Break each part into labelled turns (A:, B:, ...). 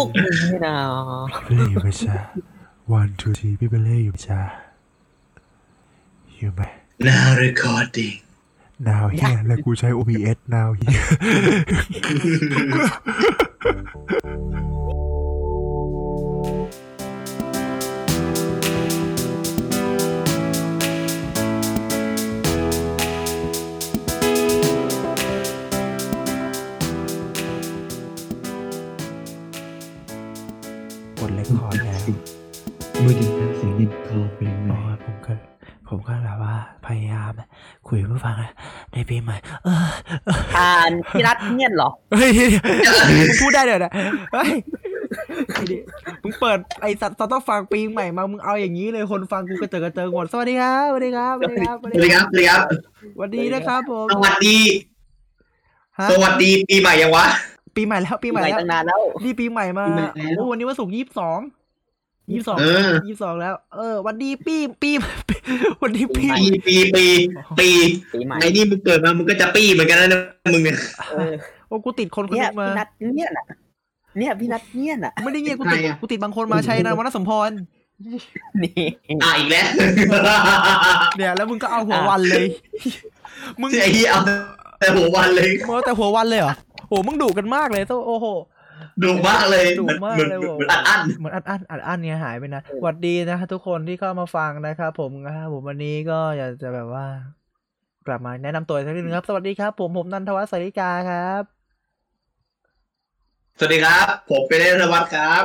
A: วกมึงนี่นะ
B: เล่อยู่ไหมจ๊ะ one two three พี่เบลเล่อยู่ไหมจ๊ะอยู่ไหม
C: Now recording
B: now เฮียแล้วกูใช้ OBS now เเมื่
C: อถึงเสียงยินโทรเป็นยังไง
B: อ๋อผมก็ผมก็แบบว่าพยายามคุยกับผู้ฟังอะในปีใหม่ เออ
A: อ่านพี่นัทเงียบเหรอ
B: เฮ้ยมึงพูดได้เดี๋ยวนะเฮ้ยมึงเปิดไอ้สัตว์ต้องฟังปีใหม่มา มึงเอาอย่างนี้เลยคนฟังกูกระเจิงกระเจิงหมดสวัสดีครับสวัสดีครับสวัสดีครับ
C: สวัสดีครับสวัสดีครับ
B: สวัสดีนะครับผม
C: สวัสดี
B: ฮะ
C: สวัสดีปีใหม่ยังวะ
B: ปีใหม่แล้วปีใหม่
A: ใหม่
B: แล้ว
A: ตั้งนานแล้ว
B: นี่ปีใหม่มา
C: ปีใหม่แล้ว
B: โอ้วันนี้วันศุกร์ยี่สิบสอง ยี่สิบสอง
C: เออ
B: ยี่สิบสองแล้ว เออ วันดีปีปีวันดีปี
C: ปีปีปีปี
A: ปีใหม่
C: ไอ้นี่มึงเกิดมามึงก็จะปี้เหมือนกันนะมึงเนี่ย
A: เออ
B: โอ้กูติดคนคน
A: เนี่
B: นึ
A: ย
B: งมา
A: พี่นัทเงียบน่ะ เนี่ยพี่นัทเงียบน่ะ
B: ไม่ได้เงี้ยกูติดกูติดบางคนมาชัยนะวันนสมพร
A: นี่
C: อะอีกแล้ว
B: เนี่ยแล้วมึงก็เอาหัววันเลย มึง
C: ไอ้เหี้ยเอาแต่หัววันเลย
B: มึงเอาแต่หัววันเลยเหรอโอ้มึงดุกันมากเลยโตโอ้โห
C: ดุมากเลย
B: ดุ
C: เหมือน
B: มาก
C: เหมือน
B: เลย
C: เห
B: บอก
C: มือนอัดอั้น
B: เหมือนอัดอั้นอัดอั้นเนี่ยหายไปนะหวัดดีนะทุกคนที่เข้ามาฟังนะครับผมนะครับผมวันนี้ก็อยากจะแบบว่า กลับมาแนะนำตัวสักนิดนึงครับ สวัสดีครับ ผมผมนันทวัฒน์สาริกาครับ
C: สวัสดีครับ ผมเป็นเรวัตครับ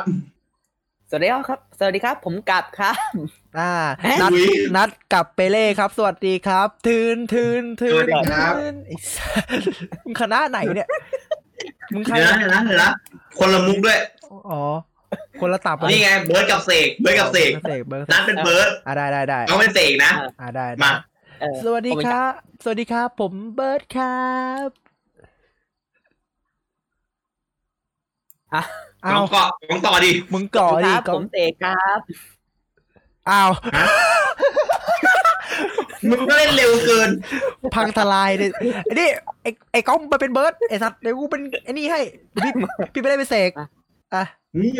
A: สวัสดีครับ สวัสดีครับ ผมกลับครับ
B: อ่า
A: เอ๊ะ
B: นัด
C: อุ๊ย
B: นัดกับเปเล่ครับ สวัสดีครับ ทืนทืนทื
C: สวันสดีครับ
B: ทืนไอ้สัสมึงคณะไหนเนี่ย มึงใคร
C: เดี๋ยวนะเดี๋ยวนะเดี๋ยวนะคนละมุกด้วย
B: อ๋อ คนละตับอะ
C: นี่ไงเบิร์ดกับเสกเบิร์ดกับเสก
B: เสกเบิร์ด
C: นัดเป็นเบิร์ด
B: อะได้ได้ได้
C: เขาเป็นเสกนะ
B: อะได้ได้
C: มา
A: เออ
B: สวัสดี
A: ผมเป็น
B: ครับ สวัสดีครับ ผมเบิร์ดครับ
A: อะ
B: อ้า
C: น้อ
B: ว
C: งเกาะน้องต่อดิ
B: มึงก่อ
A: ค
B: ดิ
A: รับ
B: ก่อ
A: ผมเตะครับ
B: อ้าว
C: มึงก็เล่นเร็วเกิน
B: พังทลายเลยไอ้นี่ไอ้ไอ้ก้องมาเป็นเบิร์ดไอ้สัตว์เดี๋ยวกูเป็นไอ้นี่ให้พี่พี่ไม่ได้เป็นเสกอะ
C: อืม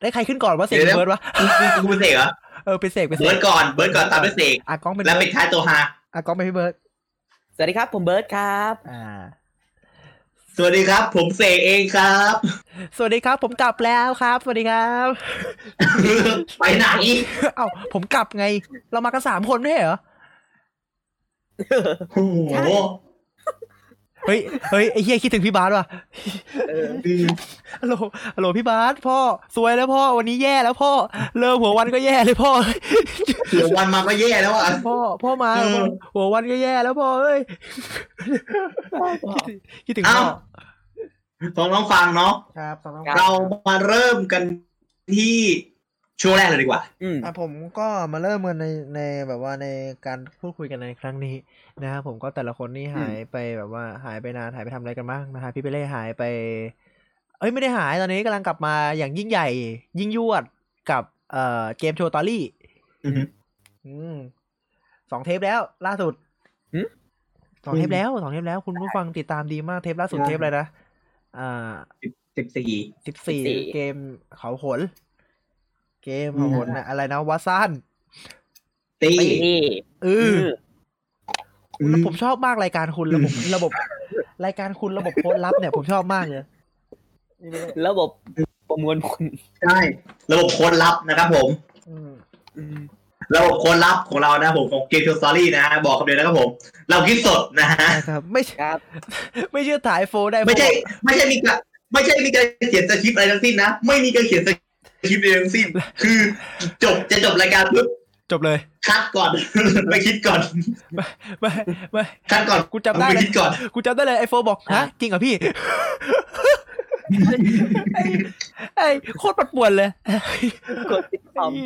B: ได้ใครขึ้นก่อนว่าเสก
C: เดี๋
B: หรื
C: ยว
B: อเบิร์ดวะ
C: กูกูเป็นเสกเหรอ
B: เออเป็นเสกเป็นเส
C: เบิร์
B: ก
C: ดก่อนเบิร์ดก่อนตามด้วยเสก
B: อะก้องเป็น
C: แล้ว
B: เบิ
C: ปิ
B: ร์
C: ด
B: ด
C: ท้ายตัวฮา
B: อะก้องเป็นพี่เบิร์ด
A: สวัสดีครับผมเบิร์ดครับ
B: อ่า
C: สวัสดีครับ ผมเสกเองครับ
B: สวัสดีครับ ผมกลับแล้วครับ สวัสดีครับ
C: ไปไหน
B: เอ้าผมกลับไง เรามากันสามคนไม่ใช่เหรอ
C: โอ้โห
B: เฮ้ยเฮ้ยไอ้เฮียคิดถึงพี่บาสว่ะ
A: เออ
B: ฮัลโหลฮัลโหลพี่บาสพ่อสวยแล้วพ่อวันนี้แย่แล้วพ่อเลิกหัววันก็แย่เลยพ่อ
C: เดี๋ยววันมาก็แย่แล้วอะ
B: พ่อพ่อมา
C: เออ
B: หัววันก็แย่แล้วพ่อเอ้ยคิดถึงพ่อ
C: เอ้าต้องน้องฟังเนาะ
B: ครับสอง
A: ครับ
C: เรามาเริ่มกันที่ ช่วงแรกเลยดีกว่า
A: อืม
B: อะผมก็มาเริ่มกันในในแบบว่าในการพูดคุยกันในครั้งนี้นะครับผมก็แต่ละคนนี่หายไปแบบว่าหายไปนานหายไปทำอะไรกันบ้างนะฮะพี่เปเล่หายไป เอ้ยไม่ได้หายตอนนี้กำลังกลับมาอย่างยิ่งใหญ่ ยิ่งยวดกับเอ่อเกมโชว์ตอรี่
C: อือฮึ
B: อืมสองเทปแล้วล่าสุด
A: หึ
B: สองเทปแล้วสองเทปแล้วคุณผู้ฟังติดตามดีมากเทปล่าสุดเทปอะไรนะอ่า
C: สิบสี่
B: สิบสี่
A: 14
B: เกมเขาขน เกมเขาขนนะอะไรนะวาซัน
C: ตี
A: นี่
B: เอ
A: อื
B: อ
A: ม
C: อืม
B: แล้วผมชอบมากรายการคุณระบบระบบ รายการคุณระบบโค้ดลับเนี่ยผมชอบมากเลย
A: ระบบประมวลผล
C: ใช่ระบบโค้ดลับนะครับผม
B: อืม
A: อืม
C: ระบบโค้ดลับของเรานะผมของเกมทูสตอรี่นะฮะบอกคำเดียวนะครับผม เราคิดสดนะฮะ
B: นะครับ ไม่ใช่
A: ครับ
B: ไม่เชื่อถ่ายโฟได้
C: ไม่ใช่ ไม่ใช่มีการไม่ใช่มีการเขียนสคริปต์อะไรทั้งสิ้นนะ ไม่มีการเขียนส คริปต์อะไรทั้งสิ้นคือจบจะจบรายการปุ๊บ
B: จบเลย
C: คัดก่อนไปคิดก่อน
B: ไม่ไม่
C: คัดก่อน
B: กูจำได้
C: เอา
B: เล
C: ไป
B: ย
C: คิดก่อน
B: กูจำได้เลยไอโฟบอกฮะจริงเหรอพี่ไอ้ไอ้โคตรปัดป่วนเลย
A: กดติดตาม
B: ไอ้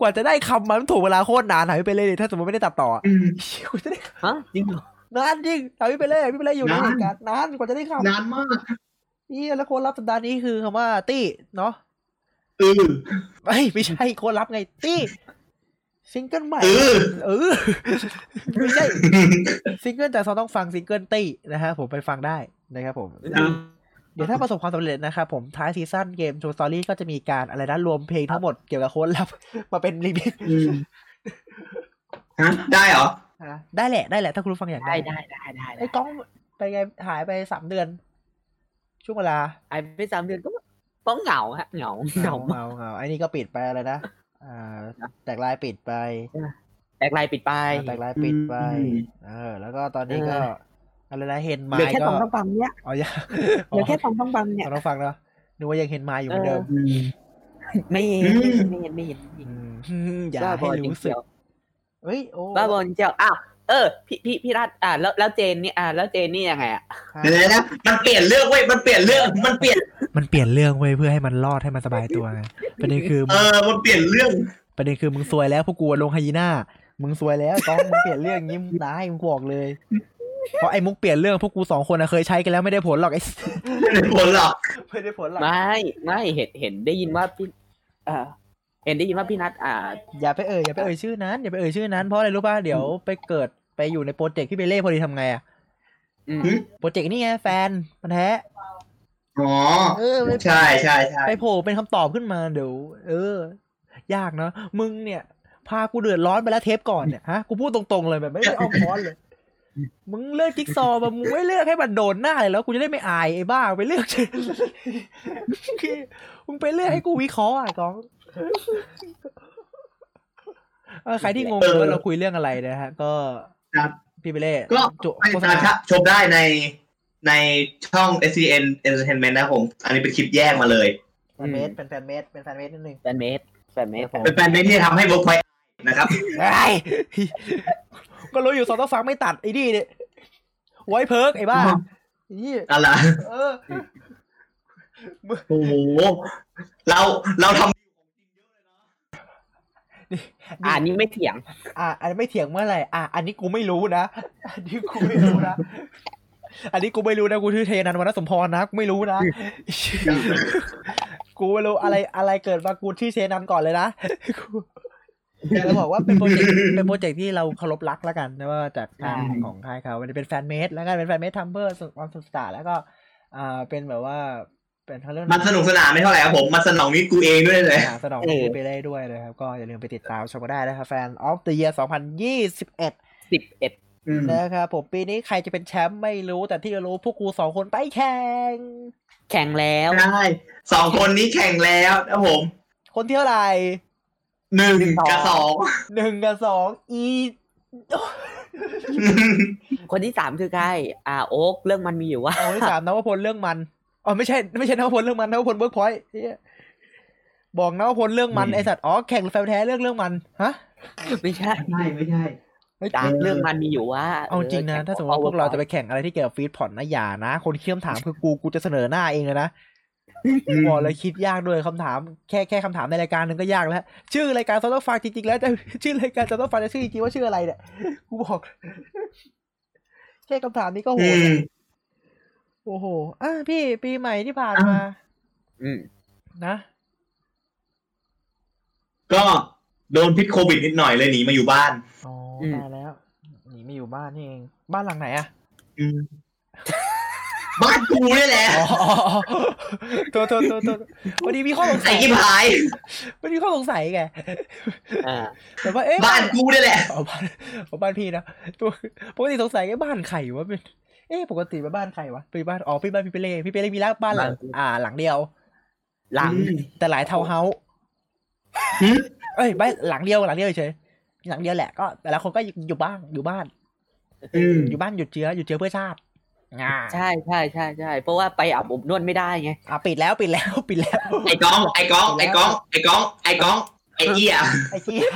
B: กว่าจะได้คำมันถูกเวลาโคตรนานหายไปเลยดิถ้าสมมติไม่ได้ตัดต่ออะ
C: อืม
B: กว่าจะได้
A: ฮะจริงเหรอนา
B: นจริงหายไปเลยพี่ไปเลยอยู่ใน
C: นาน
B: เหตุการณ์นานกว่าจะได้คำ
C: นานมาก
B: นี่แล้วโค้ดลับสัปดาห์นี้คือคำว่าตี้เนาะ
C: เออ
B: ไม่ไม่ใช่โค้ดลับไงตี้ซิงเกิลใหม่
C: เออ
B: ไม่ใช่ซิงเกิลจากซองต้องฟังซิงเกิลตี้นะฮะผมไปฟังได้นะครับผม เดี๋ยวถ้าประสบความสำเร็จนะครับผมท้ายซีซั่นเกมโชว์สตอรี่ก็จะมีการอะไรนะรวมเพลงทั้งหมดเกี่ยวกับโค้ดลับ มาเป็นรีมิกซ์
C: อืมฮะได้เหรอ
B: ได้แหละได้แหละถ้าคุณผู้ฟังอยาก
A: ได้
B: ได้
A: ได้ได้ได้
B: ไอ้ก้องไปไงหายไปสามเดือน ช่วงเวลา
A: ไอ้ไปสามเดือนก็ ก็เหงาฮะเหงาเหงา
B: เงาเงาไอ้นี่ก็ปิดไปอะไรนะอ่าแตกลายปิดไป
A: แตกลายปิดไป
B: แตกลายปิดไป
C: อืม
B: เออ แล้วก็ตอนนี้ก็
A: เออ
B: อะไรนะเห็นไม้
A: เหลือแค่
B: ก็
A: สองต้องฟังเนี้ย
B: อ๋อยัง
A: เหลือแค่สองต้องฟังเนี่ย
B: ต้องฟังเนาะนึกว่ายังเห็นไม้อยู่เหมือนเดิม
C: อืม
A: ไม่เห็น
C: อืม
A: ไม่เห็นไม่เห็นไม่เห็น
B: อืมอย่า
A: บ้าบ
B: ให้
A: อจริง
B: รู้สึก
A: เชียว
B: เฮ้ยโอ้
A: บ้าบอลเจ้าอ้าว เออ พี่พี่พี่รัตอ่าแล้วแล้วเจนนี่อ่า แล้วเจนนี่ยังไงอะ
B: ครับ
C: เดี๋ยวนะมันเปลี่ยนเรื่องเว้ยมันเปลี่ยนเรื่องมันเปลี่ยน
B: มันเปลี่ยนเรื่องไว้ยเพื่อให้มันรอดให้มันสบายตัวไงประเด็นคือ
C: เออมันเปลี่ยนเรื่อง
B: ประเด็นคือมึงซวยแล้วพวกกูลงไฮยีน่ามึงซวยแล้วต้องมึงเปลี่ยนเรื่องยิ้มงได้มึงบอกเลยเพราะไอ้มุกเปลี่ยนเรื่องพวกกูสองคนนะเคยใช้กันแล้วไม่ได้ผลหรอกไอ้
C: ไม่ได้ผลหรอก
B: ไม่ได้ผลหรอก
A: ไม่ไม่เห็นเห็นได้ยินว่าพี่เออเห็นได้ยินว่าพี่นัทอ่า
B: อย่าไปเอ่ยอย่าไปเอ่ยชื่อนั้นอย่าไปเอ่ยชื่อนั้นเพราะอะไรรู้ป่ะเดี๋ยวไปเกิด ไปอยู่ในโปรเจกต์พี่เบเล่พอดีทำไงอะ
A: อืม
B: โปรเจกต์นี่ไงแฟนมันแท้
C: อ๋อ
B: เออไป
C: ใช่ใช่ใช่
B: ไปโผล่เป็นคำตอบขึ้นมาเดี๋ยวเออ ยากเนอะมึงเนี่ย พากูเดือดร้อนไปแล้วเทปก่อนเนี่ยฮะกูพูดตรงๆเลยแบบไม่ได้เอาคอนเลยมึงเลือกจิ๊กซอว์มามึงไม่เลือกให้มันโดนหน้าเลยแล้วกูจะได้ไม่อายไอ้บ้าไปเลือกคือมึงไปเลือกให้กูวิเคราะห์อะกองเออใครที่งงว่าเราคุยเรื่องอะไรนะฮะ ก็
C: ครับ
B: พี่เบเล่
C: ก็
B: จุ
C: ไป
B: โฆษ
C: ตาม
B: ณา
C: ชมได้ในในช่อง S C N Entertainment นะครับผม อันนี้เป็นคลิปแยกมาเลย
B: แฟนเมดเป็นแฟนเมดเป็นแฟนเมดนิดนึง
A: แฟนเมดแฟนเมด
C: เป็นแฟนเมนที่ทำให้เวิร์กพอยนะครับ
B: ไอ้ก็รู้อยู่สองต้องฟังไม่ตัดไอ้นี่เนี่ยไว้เพิร์กไอ้บ้านี่
C: อะไร
B: เออ
C: โอ้โหเราเราทำ
A: อ่านี่ไม่เถียง
B: อะอันนี้ไม่เถียงเมื่อไหร่อะอันนี้กูไม่รู้นะอันนี้กูไม่รู้นะอันนี้กูไม่รู้นะกูชื่อเทนันวรรณสมพรนะกูไม่รู้นะกูไม่รู้อะไรอะไรเกิดมากูชื่อเทนันก่อนเลยนะกูจะบอกว่าเป็นโปรเจกต์เป็นโปรเจกต์ที่เราเคารพรักแล้วกันนะว่าจากทาง
A: ใช่
B: ของค่ายเขามันเป็นแฟนเมดแล้วกันเป็นแฟนเมดทำเพื่อความสนุกสนานแล้วก็ อ่าเป็นแบบว่า เป็นทั้งเรื่อง
C: มันสนุกสนานไม่เท่าไหร่ครับผมมันสนองนิดกูเองด้วยเลย
B: อ่าสนอง
A: เออ
B: ไปได้ด้วยนะครับ ก็อย่าลืมไปติดตามชมกันได้นะครับแฟน of the year 2021
A: สิบเอ็ด
B: นะครับผมปีนี้ใครจะเป็นแชมป์ไม่รู้แต่ที่รู้พวกกูสองคนไปแข่ง
A: แข่งแล้ว
C: ใช่สองคนนี้แข่งแล้วนะครับผม
B: คนที่เท่าไหร่
C: หนึ่งกับสอง
B: หนึ่งกับสองอี
A: คนที่สามคือใครอ่าโอ๊กเรื่องมันมีอยู่ว่า
B: เอาที่สามนวพลเรื่องมัน อ๋อไม่ใช่ไม่ใช่นวพลเรื่องมันนวพลเวิร์กพอยต์บอกนวพลเรื่องมันไอสัตว์อ๋อแข่งแฟนแท้เรื่องเรื่องมันฮะ
A: ไม่ใช่
C: ใช่ไม่ใช่
A: จ้าเรื่องมันมีอยู่ว่า
B: เอาจริงนะ ถ้าสมมติว่าพวกเราจะไปแข่งอะไรที่เกี่ยวกับฟีดพอร์ตนะอย่านะ คนที่คำถามคือกูกูจะเสนอหน้าเองเลยนะบอกเลยคิดยากด้วยคำถาม แค่แค่คำถามในรายการหนึ่งก็ยากแล้ว ชื่อรายการซอฟต์ฟังจริงๆแล้วจะชื่อรายการซอฟต์ฟังจะชื่อจริงๆว่าชื่ออะไรเนี่ยกูบอก แค่คำถามนี้ก็โห
C: อื
B: ด
C: ม
B: แล้ว โอ้โหอะพี่ปีใหม่ที่ผ่านมา
A: อืม
B: นะ
C: ก็โดนพิษโควิดนิดหน่อยเลยหนีมาอยู่บ้าน
B: อ๋อ
A: อืม
B: ตายแล้วหนีไม่อยู่บ้านนี่เอง บ้านหลังไหนอะ
C: อืมบ้านกูนี่แหละ
B: อ๋ออ๋ออ๋อโทษโทษโทษโทษวันนี้มีข้อสงสั
C: ไอ้
B: ย
C: กิบหาย
B: วันนี้มีข้อสงสัยไง
A: อ่า
B: แต่ว่าเอ๊ะ
C: บ้านกูนี่แหละ
B: อ๋อบ้านอ๋อบ้านพี่นะตัวปกติสงสัยไอ้บ้านใครวะเป็น เอ๊ะปกติเป็นบ้านใครวะเป็นบ้านอ๋อเป็นบ้านพี่เปเล่พี่เปเล่มีร้านบ้านหลัง อ่า หลังเดียว
A: หลัง
B: แต่หลายทาวน์เฮาส์
C: หืม
B: เอ้ยบ้านหลังเดียวหลังเดียวเฉยหลังเดียวแหละก็แต่ละคนก็อยู่บ้านอยู่บ้าน
C: อืม
B: อยู่บ้านหยุดเชื้อหยุดเชื้อเพื่อชาติอ่า
A: ใช่ใช่ใช่ใช่เพราะว่าไปอาบอบนวดไม่ได้ไง
B: อะปิดแล้วปิดแล้วปิดแล้ว
C: ไอ้ก้องไอ้ก้องไอ้ก้องไอ้ก้องไอ้ก้องไอ้เหี้ย
B: ไอ้เหี้ย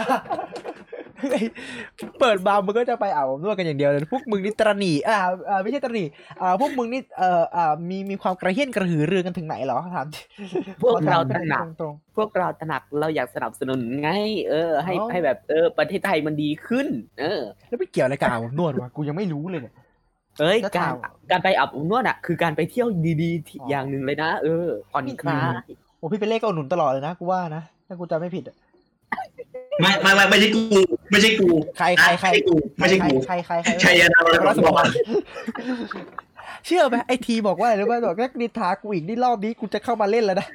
B: เปิดมามึงก็จะไปอาบอบนวดกันอย่างเดียวเลยพวกมึงนี่ตระหนีอ่าอ่าไม่ใช่ตระหนีอ่าพวกมึงนี่เอ่ออ่ามีมีความกระเฮี้ยนกระหือรือกันถึงไหนเหรอถาม
A: พวกเรา
B: ขอ
A: ต
B: ถ
A: ระ
B: ม
A: หนัก
B: ตรง
A: พวกเราตระหนักเราอยากสนับสนุนไง เออ ให้
B: อ๋อ
A: ให้แบบเออประเทศไทยมันดีขึ้น เออ
B: ๆแล้วไม่เกี่ยวอะไรกับอาบอบนวดวะกูยังไม่รู้เลยเนี่ย
A: เอ้ย
B: แล้ว
A: การ
B: ถาม
A: การไปอาบอบนวดอะ คือการไปเที่ยวดีๆที่
B: อ๋อ
A: อ
B: อ
A: ย่างหนึ่งเลยนะเออผ่อนคลาย
B: โอ้พี่เป็นเลขก็อุดหนุนตลอดเลยนะกูว่านะถ้ากูจำไม่ผิดอะ
C: ไม่ไม่ไม่ไม่ใช่กู ไม่ใช่กู
B: ใครใครใคร
C: ไม่ใช่กูไม่ใช่กู
B: ใครใครใคร
C: ชัยนา
B: ใคร
C: วร
B: ส
C: ส
B: ม
C: ม
B: บั
C: บั
B: ติ
C: ติ
B: เชื่อไหมไอทีบอกว่าอะไรรู้ไหมบอกนักนินทากูอีกนี่รอบนี้กูจะเข้ามาเล่นแล้วนะ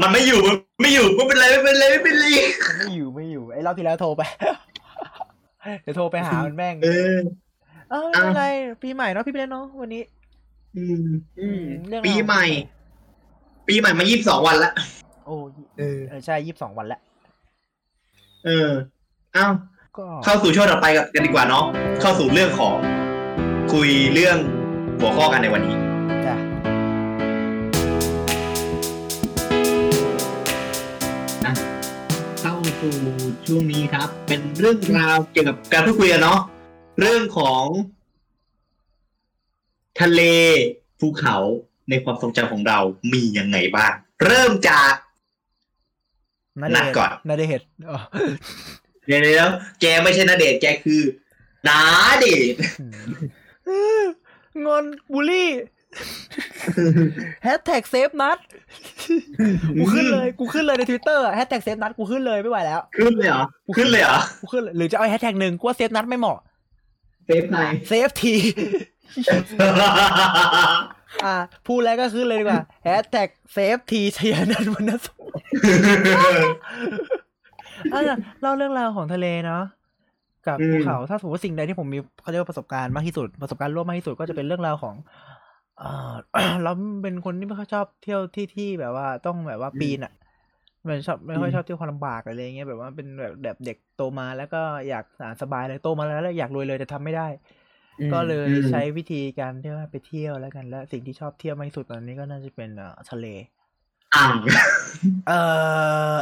C: มันไม่อยู่มันไม่อยู่ไม่เป็นไรไม่เป็นไรไม่เป็นไร
B: มันไม่อยู่ไม่อยู่ไอ้รอบที่แล้วโทรไปเดี๋ยวโทรไปหามันแม่ง
C: เออ
B: เออไม่เป็นไรปีใหม่เนาะพี่ไปเล่นเนาะวันนี้
C: อืม
A: อืม
B: เรื่อง
C: ปี
B: ราว
C: ใหม่ ปีใหม่มายี่สิบสองวันละ
B: โอ้
A: เออ
B: เออใช่ยี่สิบสองวันแล้ว
C: เออเอ้า
B: ก็
C: เข้าสู่ช่วงต่อไปกันดีกว่าเนาะเข้าสู่เรื่องของคุยเรื่องหัวข้อกันในวันนี้
B: จ้ะ
C: เข้าสู่ช่วงนี้ครับ เป็นเรื่องราวเกี่ยวกับการพูดคุยกันเนาะเรื่องของ ทะเลภูเขาในความทรงจำของเรามียังไงบ้าง เริ่มจาก
B: นาเด
C: นัด
B: ช
C: ก่อน
B: นาเดชน์อ๋อ
C: เดี๋ยวเดี๋ยวแกไม่ใช่นาเดชน์แกคือนาเดชน์
B: งอนบูลลี่แฮชแท็ก save นัดกูขึ้นเลย กูขึ้นเลยในทวิตเตอร์แฮชแท็ก save นัดกูขึ้นเลยไม่ไหวแล้ว
C: ขึ้นเลยเหรอ ขึ้นเลยเหรอ
B: กูขึ้นเลยหรือจะเอาแฮชแท็กหนึ่งกูว่า save นัดไม่เหมาะ
C: save ไน
B: save ที อ่าพูดแล้วก็ขึ้นเลยดีกว่าแฮชแท็ก save ทีชยนันท์วรรณสุขอะเล่าเรื่องราวของทะเลเนาะกับ
C: อืม
B: ภูเขาถ้าสมมติว่าสิ่งใดที่ผมมีเขาเรียกว่าประสบการณ์มากที่สุดประสบการณ์ร่วมมากที่สุดก็จะเป็นเรื่องราวของเอ่อเราเป็นคนที่ไม่ค่อยชอบเที่ยวที่ที่แบบว่าต้องแบบว่าปีนอะไม่ชอบไม่ค่อยชอบเที่ยวความลำบากอะไรเงี้ยแบบว่าเป็นแบบแบบเด็กโตมาแล้วก็อยากสะอาดสบายเลยโตมาแล้วแล้วอยากรวยเลยแต่ทำไม่ได้ ก็เลย
C: อืม
B: ใช้วิธีการที่ว่าไปเที่ยวแล้วกัน และสิ่งที่ชอบเที่ยวมากที่สุดตอนนี้ก็น่าจะเป็นเอ่อทะเล
C: อ่าง
B: เออ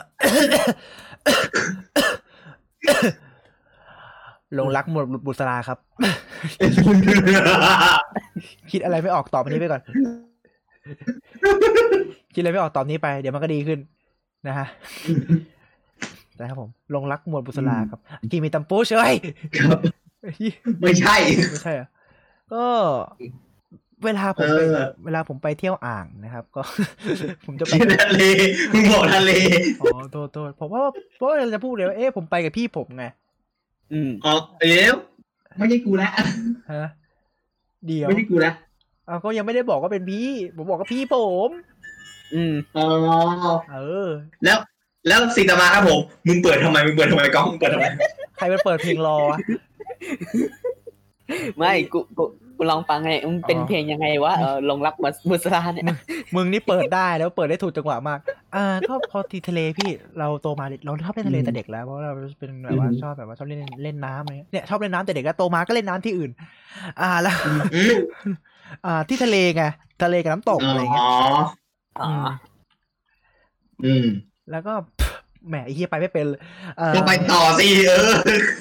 B: หลงรักหมดบุษราครับ คิดอะไรไม่ออกตอบอันนี้ไปก่อน คิดอะไรไม่ออกตอบนี้ไป เดี๋ยวมันก็ดีขึ้น นะฮะนะครับผมหลงรักหมวดบุษราครับ กีมีตัมปูเฉย
C: ครับ ไม่ใช่
B: ไม่ใช่เหรอก็เวลาผมไป
C: เออ
B: เวลาผมไปเที่ยวอ่างนะครับ ก็ ผมจะไป
C: ที่ทะเลมึงบอกทะเล
B: อ๋อโทษโทษผมว่าเพราะว่าจะพูดเลยว่าเอ๊ะผมไปกับพี่ผมไง
A: อืม
C: อ๋อเดี๋ยวไม่ใช่กูแล้ว
B: ฮะเดี๋ยว
C: ไม่ใช่กูแล้ว
B: เอาก็ยังไม่ได้บอกว่าเป็นพี่ ผมบอกว่าพี่ผม
A: อืม
C: อ๋อ
B: เออ
C: แล้วแล้วสิ่งต่อมาครับผมมึงเปิดทำไมมึงเปิดทำไมกล้องมึงเปิดทำไม
B: ใครมันเปิดเพลงรอวะ
A: ไม่กูกูกูลองฟังไงมันเป็น
B: อ๋อ
A: เพลงยังไงวะเออลงรักมาบุษราเนี่ย
B: มึงนี่เปิดได้แล้วเปิดได้ถูกจังหวะมากอ่าก็พอทีทะเลพี่เราโตมาเราชอบเล่นทะเลแต่เด็กแล้วเพราะเราเป็นแบบว่าชอบแบบว่าชอบเล่นเล่นน้ำอะไรเงี้ยเนี่ยชอบเล่นน้ำแต่เด็กแล้วโตมาก็เล่นน้ำที่อื่น อ่าแล้ว
C: อืม
B: อ่าที่ทะเลไงทะเลกับน้ำตกอะไรเงี้ย
C: อ๋อ
A: อ๋อ
C: อืม
B: แล้วก็แหมไอ้เฮียไปไม่เป็นเลยเอ่อ
C: ก็ไปต่อสิเออ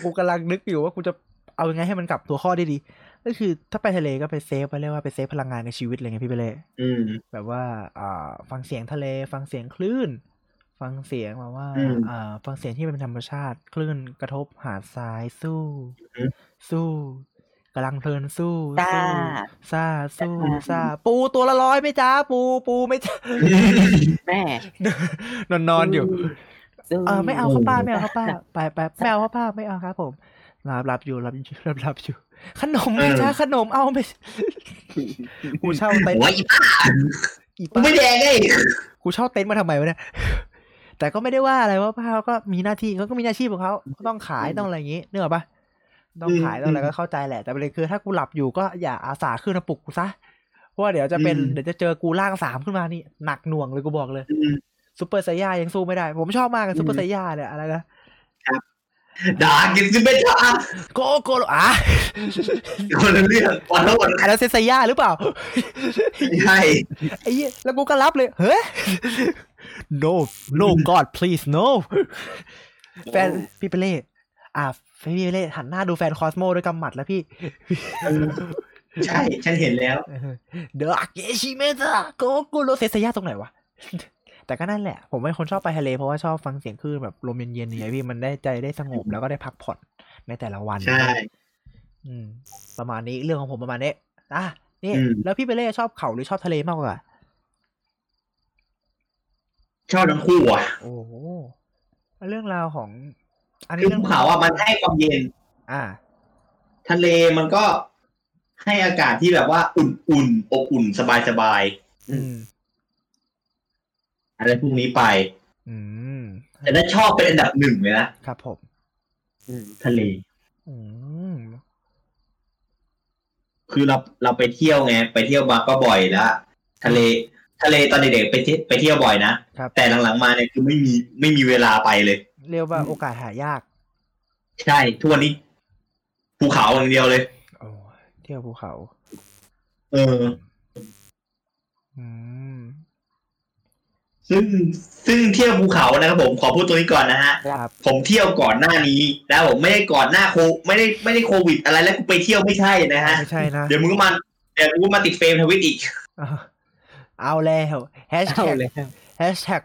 B: กูกำลังนึกอยู่ว่ากูจะ เอายังไงให้มันกลับตัวข้อได้ดี ก็คือถ้าไปทะเลก็ไป save ไปเรียกว่าไป save พลังงานในชีวิตอะไรเงี้ยพี่ไปเลย
C: อืม
B: แบบว่าอ่า ฟังเสียงทะเล ฟังเสียงคลื่น ฟังเสียงแบบว่า
C: อืม
B: อ่า ฟังเสียงที่เป็นธรรมชาติ คลื่นกระทบหาดทรายสู้
C: อืม
B: สู้กำลังเพลินสู้
A: จ้า
B: สู้ซ่าสู้ซ่าปูตัวละร้อยไหม่จ้าปูปูไม่จ้า
A: แม่
B: นอนนอนอยู่
A: สู้
B: เออไม่เอาครับป้าไม่เอาครับป้าไปไปไม่เอาครับป้าไม่เอาครับผม รับรับอยู่รับอยู่รับรับอยู่ ขนมไหม่
C: เออ
B: จ้าขนมเอาไม่กูเช่าเต็นท์
C: โอ้ยอีป้า
B: อี
C: กู
B: ป้า
C: ไม่แดงไง
B: กูเช่าเต็นท์มาทำไมวะเนี่ยแต่ก็ไม่ได้ว่าอะไรว่าป้าเขาก็มีหน้าที่เขาก็มีหน้าที่ของเขาเขาต้องขายต้องอะไรอย่างงี้เนื้อปะต้องขายต้องอะไรก็เข้าใจแหละแต่ประเด็นคือถ้ากูหลับอยู่ก็อย่าอาสาขึ้นมาปลุกกูซะเพราะว่าเดี๋ยวจะเป็นเดี๋ยวจะเจอกูล่างสามขึ้นมานี่หนักหน่วงเลยกูบอกเลย
C: อืม
B: ซูเปอร์ไซย่ายังสู้ไม่ได้ ผมชอบมากกับซูเปอร์ไซย่าเนี่ยอะไรนะ
C: ด่ากินซิเบต้า
B: โกโกโลอะ
C: คนละเรื่องขอโทษ
B: อันนั้นเซนไซย่าหรือเปล่า
C: ไม่ใช่
B: ไอ้เหี้ยแล้วกูก็รับเลย เฮ้ย no no god please no แฟนพี่เปเล่อ่าพี่เปเล่หันหน้าดูแฟนคอสโมด้วยกำหมัดแล้วพี่
C: ใช่ ฉันเห็นแล้ว
B: เดอะเกชิเมตะโกกุโรเซซยาตรงไหนวะ แต่ก็นั่นแหละ ผมเป็นคนชอบไปทะเลเพราะว่าชอบฟังเสียงคลื่นแบบลมเย็นๆอย่างเงี้ยพี่มันได้ใจได้สงบแล้วก็ได้พักผ่อนในแต่ละวัน
C: ใช่
B: อืมประมาณนี้เรื่องของผมประมาณนี้อะนี่
C: อืม
B: แล้วพี่เปเล่ชอบเขาหรือชอบทะเลมากกว่า
C: ชอบทั้งคู่อะ
B: โอ้โหแล้วเรื่องราวของ อันนี้
C: คือ
B: เรื่อ
C: ภู
B: ง
C: เขาอะมันให้ความเย็น
B: อ่า
C: ทะเลมันก็ให้อากาศที่แบบว่าอุ่นๆอบอุ่นสบาย
B: อืม
C: ๆ อะไรพวกนี้ไป
B: อืม
C: แต่ถ้าชอบเป็นอันดับหนึ่งเลยนะครับ
B: ผม
C: ทะเล
B: อืม
C: คือเราเราไปเที่ยวไง ไปเที่ยวมาก็บ่อยแล้วทะเล ทะเลตอนเด็กๆไปเที่ยวไปเที่ยวบ่อยนะครับแต่หลังๆมาเนี่ยคือไม่มีไม่มีเวลาไปเลย
B: เรียกว่าโอกาสหายาก
C: ใช่ทุกวันนี้ภูเขาอย่างเดียวเลย
B: โอ้เที่ยวภูเขา
C: เออ
B: อืม
C: ซึ่งซึ่งเที่ยวภูเขานะครับผมขอพูดตัวนี้ก่อนนะฮะ
B: ครับ
C: ผมเที่ยวก่อนหน้านี้นะผมไม่ได้ก่อนหน้าโคไม่ได้ไม่ได้โควิด อะไรแล้วกูไปเที่ยวไม่ใช่นะฮะ
B: ไม่ใช่นะ
C: เดี๋ยวมึงก็มาเดี๋ยวกูก็มาติดเฟรมทวิตอีก
B: เอาเอาแล้วแฮช
A: เอา
B: แท็ก
A: เลย
B: แฮชแท็ก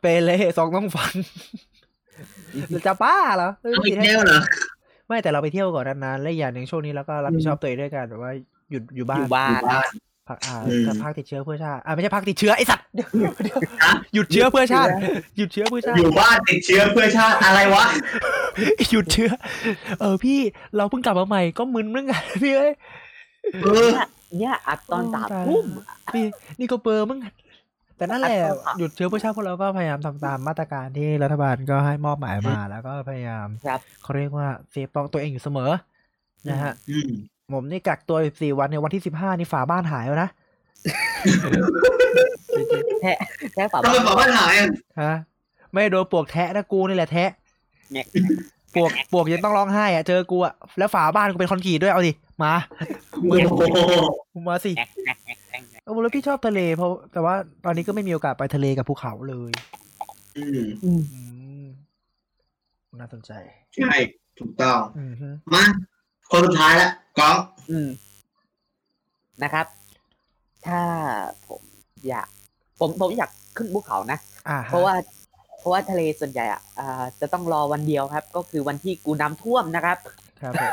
B: เปเล่สองต้องฟังเราจะบ้าเหรอ
C: เอาอีกแล้วเหรอ
B: ไม่แต่เราไปเที่ยวก่อนนานๆและอย่างหนึ่งช่วงนี้แล้วก็รับผิดชอบตัวเองด้วยกันแบบว่าหยุดอยู่บ้า
A: อนยู่บ้า
C: อนยู่บ้าน
B: พักอ่า
C: อืม
B: พักติดเชื้อเพื่อชาติอ่าไม่ใช่พักติดเชื้อไอสัตว์เดี๋ยวเดี๋ยว
C: ฮะ
B: หยุดเชื้อเพื่อชาติ หยุดเชื้อเพื่อชาติ
C: อยู่บ้านติดเชื้อเพื่อชาติอะไรวะ
B: หยุดเชื้อ เออพี่เราเพิ่งกลับมาใหม่ก็มึนเหมือนกันพี่เอ้ย
C: เออ
A: เนี่ยอัดตอน
B: โอ้
A: สาม
B: ตาย
A: ทุ่ม
B: พี่นี่ก็เบอร์มึงกันแต่นั่นแหละ
A: อะอะ
B: หยุดเชื้อเพื่อชาติพวกเราก็พยายามทำตามมาตรการที่รัฐบาลก็ให้มอบหมายมา แล้วก็พยายาม
A: ครับ
B: เขาเรียกว่าเซฟต้องตัวเองอยู่เสมอนะฮะ
C: อืม
B: ผมนี่กักตัว14วันในยวันที่15นี่ฝาบ้านหายแล้วนะ
A: แท้แท้ฝา
C: ทำไมฝาบ้านหายอะ
B: ฮะไม่โดนปลวกแทะนะกูนี่แหละแทะ
A: เนี่ย
B: ปลวกปลวกยังต้องร้องไห้อะเจอกูอะแล้วฝาบ้านกูเป็นคอนกรีตด้วยเอาดิมา
C: โอ้โห
B: มาสิ
A: แอ๊กแอ๊กแอ๊กแอ๊ก
B: เออแล้วพี่ชอบทะเลเพราะแต่ว่าตอนนี้ก็ไม่มีโอกาสไปทะเลกับภูเขาเลย
C: อืม
B: อืมน่าสนใจ
C: ใช่ ถูกต้อง
B: อืมฮึ
C: มา คนสุดท้ายละก้อง
A: อืมนะครับ ถ้าผมอยาก ผมผมอยากขึ้นภูเขานะ
B: อ่าฮ
A: เพราะว่าเพราะว่าทะเลส่วนใหญ่อะอ่าจะต้องรอวันเดียวครับ ก็คือวันที่กูน้ำท่วมนะครับ
B: ครับผม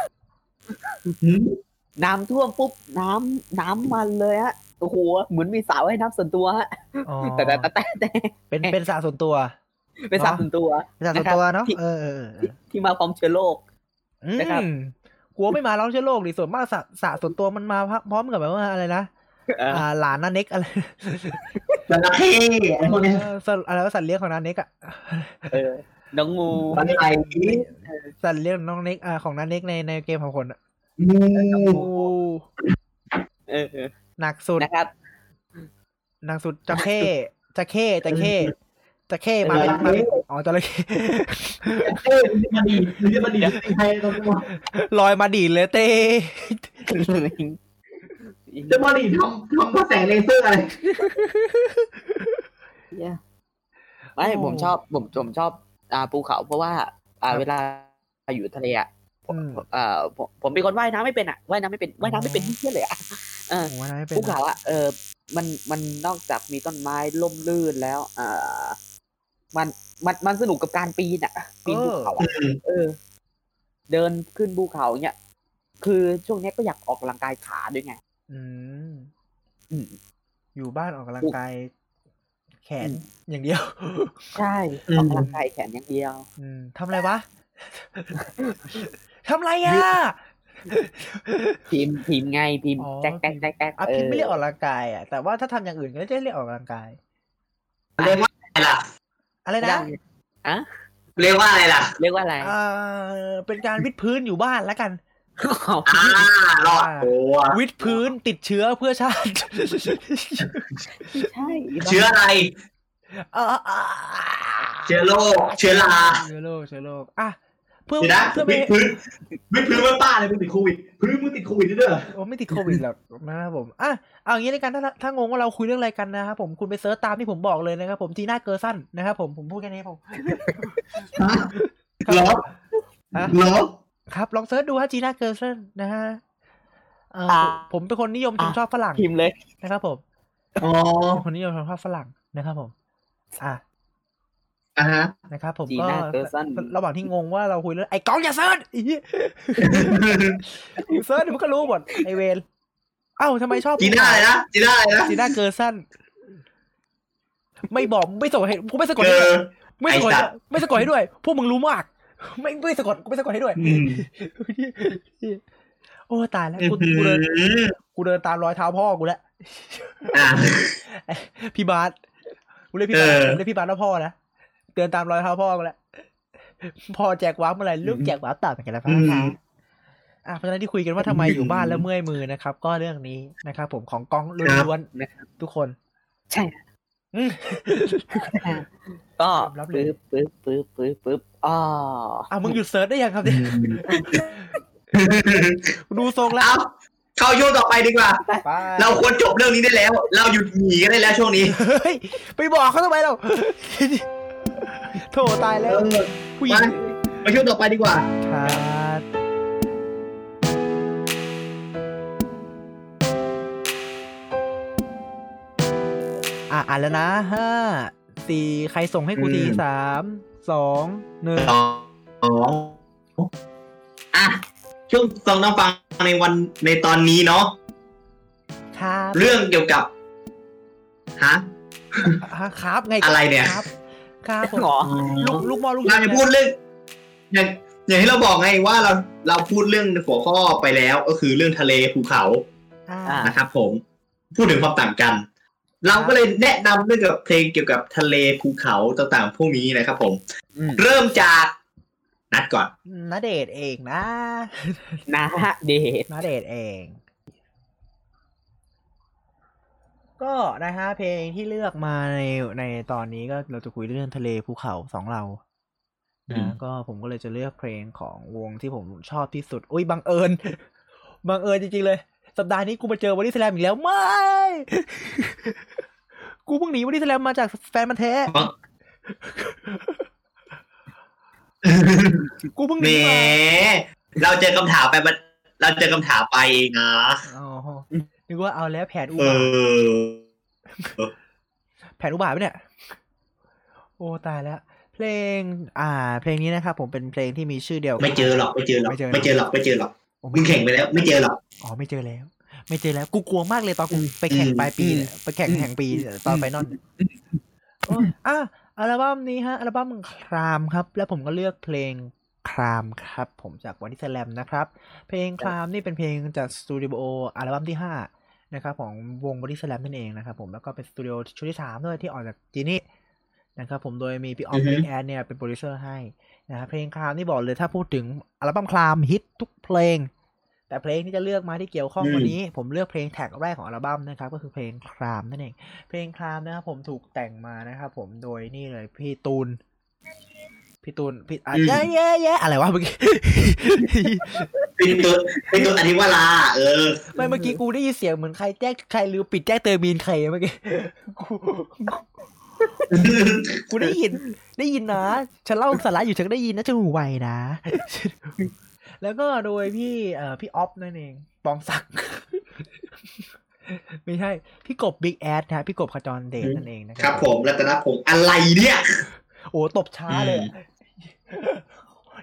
A: น้ำท่วมปุ๊บน้ำน้ำมันเลยฮะโอ้โหเหมือนมีสระว่ายน้ำส่วนตัวฮะ
B: อ๋อ
A: แต่แต่แต่แต่แต่
B: เป็นเป็นสระส่วนตัว
A: เป็นสระส่วนตัว
B: เป็นสระส่วนตัวเนาะ
A: ที่
B: เออเออเออเออ
A: ที่มาพร้อมเชื้อโรค
B: อืม
A: นะครับ
B: กลัวไม่มาร้องเชื้อโรคดิส่วนมากสระสระส่วนตัวมันมาพร้อมกับแบบว่าอะไรนะ
A: เออ
B: อ่าหลานนาเน็กอะไร
C: จระเข้อะไรพวกนี้
B: เออสัตว์อะไรว่าสัตว์เลี้ยงของนาเน็กอะ
A: เออน้องงู
C: มันไหล
B: สัตว์เลี้ยงน้องเน็กอ่าของนาเน็กในในเกมของคนอะ
C: งู
B: โอ้
A: เออเออ
B: หนักสุด
A: นะครับ
B: หนักสุดจะเข้จะเข้จะเข้ จะเข้มาเป็นมาเป็นอ๋อจระเข้
C: เอ้ยมันดีมันจะมาดีใครต้องมา
B: ลอยมาดีดเลยเต้
C: จะมาดีทำทำกระแสเลเซอร์อะไร
A: ไม่ผมชอบผมผมชอบ อ่าภูเขา เพราะว่า อ่า เวลาอยู่ทะเลอะ
B: อืม
A: อ่าผมผมเป็นคนว่ายน้ำไม่เป็นอะว่ายน้ำไม่เป็นว่ายน้ำไม่เป็น
B: อ๋อ
A: ที่เที่ยเลยอะเออ
B: โอ้ยไม่เป็น
A: ภูเขาอะเออมันมันนอกจากมีต้นไม้ล่มลื่นแล้ว อ่า มันมันมันสนุกกับการปีนอะ ปีนภูเขาอะเออ เดินขึ้นภูเขาเนี่ยคือช่วงเนี้ยก็อยากออกกำลังกายขาด้วยไง
B: อืม
A: อืม
B: อยู่บ้านออกกำลังกายแขน
A: อืม
B: อย่างเดียว
A: ใช่
C: อืม
A: ออกกำลังกายแขนอย่างเดียว
B: อืมทำอะไรวะทำอะไรอะ
A: พิมพ์พิมพ์ไงพิมพ์
B: อ๋อ
A: แจ๊กแจ๊กแจ๊กแจ๊ก
B: อะพิมพ์ไม่เรียกออกกำลังกายอะแต่ว่าถ้าทำอย่างอื่นก็จะเรียกออกกำลังกาย
C: เรียกว่าอะไรล่ะ
B: อะไร
A: ไม่
B: นะ
A: ได้อะ
C: เรียกว่าอะไรล่ะ
A: เรียกว่าอะไร
B: อ่าเป็นการวิดพื้นอยู่บ้านแล้วกัน
C: อ่ารอดตัว
B: วิดพื้นติดเชื้อเพื่อชาติ
A: ใช่
C: เชื้ออะไร
B: อ่าอ่า
C: เชื้อโรคเชื้อรา
B: เชื้อโรคเชื้อโรคอะ เพื่อ
C: เดี๋ยวนะ
B: เพื่อไม่
C: วิดพื้นวิดพื้นว่าป้าเลยมึงติดโควิดพื้นมึงติดโควิดด้วยเหรอ
B: โอ้ไม่ติดโควิดหรอกนะครับผมอะเอาอย่างนี้เลยกันถ้าถ้างงว่าเราคุยเรื่องอะไรกันนะครับผมคุณไป search ตามที่ผมบอกเลยนะครับผมจีน่าเกอร์สันนะครับผมผมพูดแค่นี้ผมครับ
C: เหรอ
B: ฮะ
C: เหรอ
B: ครับลอง search ดูฮะจีน่าเกอร์ซันนะฮะเออผมผมเป็นคนนิยมชมชอบฝรั่ง
A: พิมพ์เลย
B: นะครับผม
C: อ๋อ
B: เป็นคนนิยมชมชอบฝรั่งนะครับผม อะ
C: อะฮะ
B: นะครับผมก็จี
A: น่าเกอร์ซัน
B: ระหว่างที่งงว่าเราคุยเรื่องไอ้ก้องอย่า search ไอ้เหี้ย search เดี๋ยวมันก็รู้หมดไอเวนเอ้าทำไมชอบ
C: จีน่าอะไรนะจีน่าอะไรนะ
B: จีน่าเกอร์ซันไม่บอกไม่สะกดให้กูไม่สะกด
C: เอ
B: ให้ด้วย
C: อ
B: ไม่สะกด
C: ไอ้สัตว์
B: ไม่สะกดให้ด้วย พวกมึงรู้มาก ไม่ไม่สะกดกูไม่สะกดให้ด้วย
C: อืม
B: โอ้ตายแล้วกูกูเดินกูเดินตามรอยเท้าพ่อกูแล้ว
C: อะ
B: พี่บาสกูเรียกพี่บาส
C: เออ
B: ผมเรียกพี่บาสว่าพ่อนะ เดินตามรอยเท้าพ่อกูแล้วพ่อแจกวาร์ปเมื่อไหร่ลูกแจกวาร์ปตามเหมือนกันแล้วพ่อคะอะเพราะฉะนั้นที่คุยกันว่าทำไมอยู่บ้านแล้วเมื่อยมือนะครับ ก็เรื่องนี้นะครับผมของกล้องล้วนๆทุกคน
A: ใช่
B: อืม
A: ก็
B: ยอมรับเลย
A: ปึ๊บปึ๊บปึ๊บปึ๊บปึ๊บอ๋อ
B: อะมึงหยุดเซิร์ชได้ยังครับเนี่ยดูทรงแล้ว
C: เอาเข้าช่วงต่อไปดีกว่า
B: ไป
C: เราควรจบเรื่องนี้ได้แล้ว เราหยุดหนีกันได้แล้วช่วงนี้
B: เฮ้ยไปบอกเขาทำไมเรา โถตายแล้ว
C: เออ
B: ผู้หญิง
C: ไปช่วงต่อไปดีกว่า
B: ครับอะอ่านแล้วนะห้าสี่ใครส่งให้กูที
C: อืม
B: สามสองหนึ่ง
C: สองอะช่วงสองน้ำฟังในวันในตอนนี้เนาะ
B: ครับ
C: เรื่องเกี่ยวกับฮะ
B: ฮะครับไง
C: อะไรเนี่ย
B: ครับครับผม
A: หรอ
B: ลูกลูกหมอลูก
C: เราจะพูดเรื่องอย่างอย่างที่เราบอกไงว่าเราเราพูดเรื่องหัวข้อไปแล้วก็คือเรื่องทะเลภูเขา
B: อ่า
A: อะ
C: นะครับผมพูดถึงความต่างกัน เราก็เลยแนะนำเรื่องเกี่ยวกับเพลงเกี่ยวกับทะเลภูเขาต่างๆพวกนี้นะครับ ผม
A: อืม
C: เริ่มจากนัดก่อน
B: นาเดทเองนะ
A: นะเดท
B: นาเดทเอง ก็นะฮะเพลงที่เลือกมาในในตอนนี้ก็เราจะคุยเรื่องทะเลภูเขาสองเรา
C: อืม
B: นะก็ผมก็เลยจะเลือกเพลงของวงที่ผมชอบที่สุด อุ้ยบังเอิญบังเอิญจริงๆเลย สัปดาห์นี้กูมาเจอวันนี้แสลมอีกแล้วไม่กูเพิ่งหนีวันนี้แสลมมาจากแฟนมันธุ์แท้กูเพิ่งห
C: แหม
B: นีมา
C: เราเจอคำถามไปมันเราเจอคำถามไปเองนะ
B: อ๋อ นึกว่าเอาแล้วแผนอุ
C: เอบา
B: ท
C: อ
B: แผนอุบาทปะเนี่ย โอ้ตายแล้ว เพลง อ่า เพลงนี้นะครับผมเป็นเพลงที่มีชื่อเดียว
C: ไม่เจอหรอก ไม่เจอหรอก
B: ไม่เจอ
C: ไม่เจอหรอก ไม่เจอหรอก
B: โอ้
C: มึงแข่งไปแล้ว ไม่เจอหรอก
B: อ๋อ ไม่เจอแล้ว ไม่เจอแล้ว กูกลัวมากเลยตอนกูไปแข่ง
C: อืม
B: ปลายปี
C: อืม
B: เนี่ยไปแข่งแห่งปีเนี่ยตอนไฟนอลเนี่ยโอ้ยอะอัลบั้มนี้ฮะ อัลบั้มครามครับ แล้วผมก็เลือกเพลงครามครับ ผมจากวันที่แสลมนะครับ เพลงครามนี่เป็นเพลงจากสตูดิโออัลบั้มที่ห้า นะครับของวงบอดี้สแลมนั่นเองนะครับผมแล้วก็เป็นสตูดิโอชุดที่สามด้วยที่ออกจาก Genie นะครับผมโดยมีพี่ออฟ
C: อือฮึ
B: Big Ass เนี่ยเป็นโปรดิวเซอร์ให้นะครับเพลงครามนี่บอกเลยถ้าพูดถึงอัลบั้มครามฮิตทุกเพลง แต่เพลงที่จะเลือกมาที่เกี่ยวข้อง
C: อืม
B: วันนี้ ผมเลือกเพลง track แรกของอัลบั้มนะครับก็คือเพลงครามนั่นเอง เพลงครามนะครับผมถูกแต่งมานะครับผมโดยนี่เลยพี่ตูนพี่ตูนพี่อะเย้เย้เย้อะไรวะเมื่อกี้
C: เป็นตัวเป็นตัวอธิวราเออ
B: ไม่เมื่อกี้กูได้ยินเสียงเหมือนใครแจ้งใครลืมปิดแจ้งเตือนบีนใครเมื่อกี้กูกูได้ยิน ได้ยินนะฉันเล่าสาระอยู่ฉันก็ได้ยินนะฉันหูไวนะ แล้วก็โดยพี่เอ่อพี่ออฟนั่นเองปองศักดิ์ไม่ใช่ พี่กบบิ๊กแอดนะพี่กบขจรเดชนั่นเองนะค
C: ค
B: รั
C: รับ ผมรัตนพงศ์อะไรเนี่ย
B: โอ้ตบช้าเลยอะ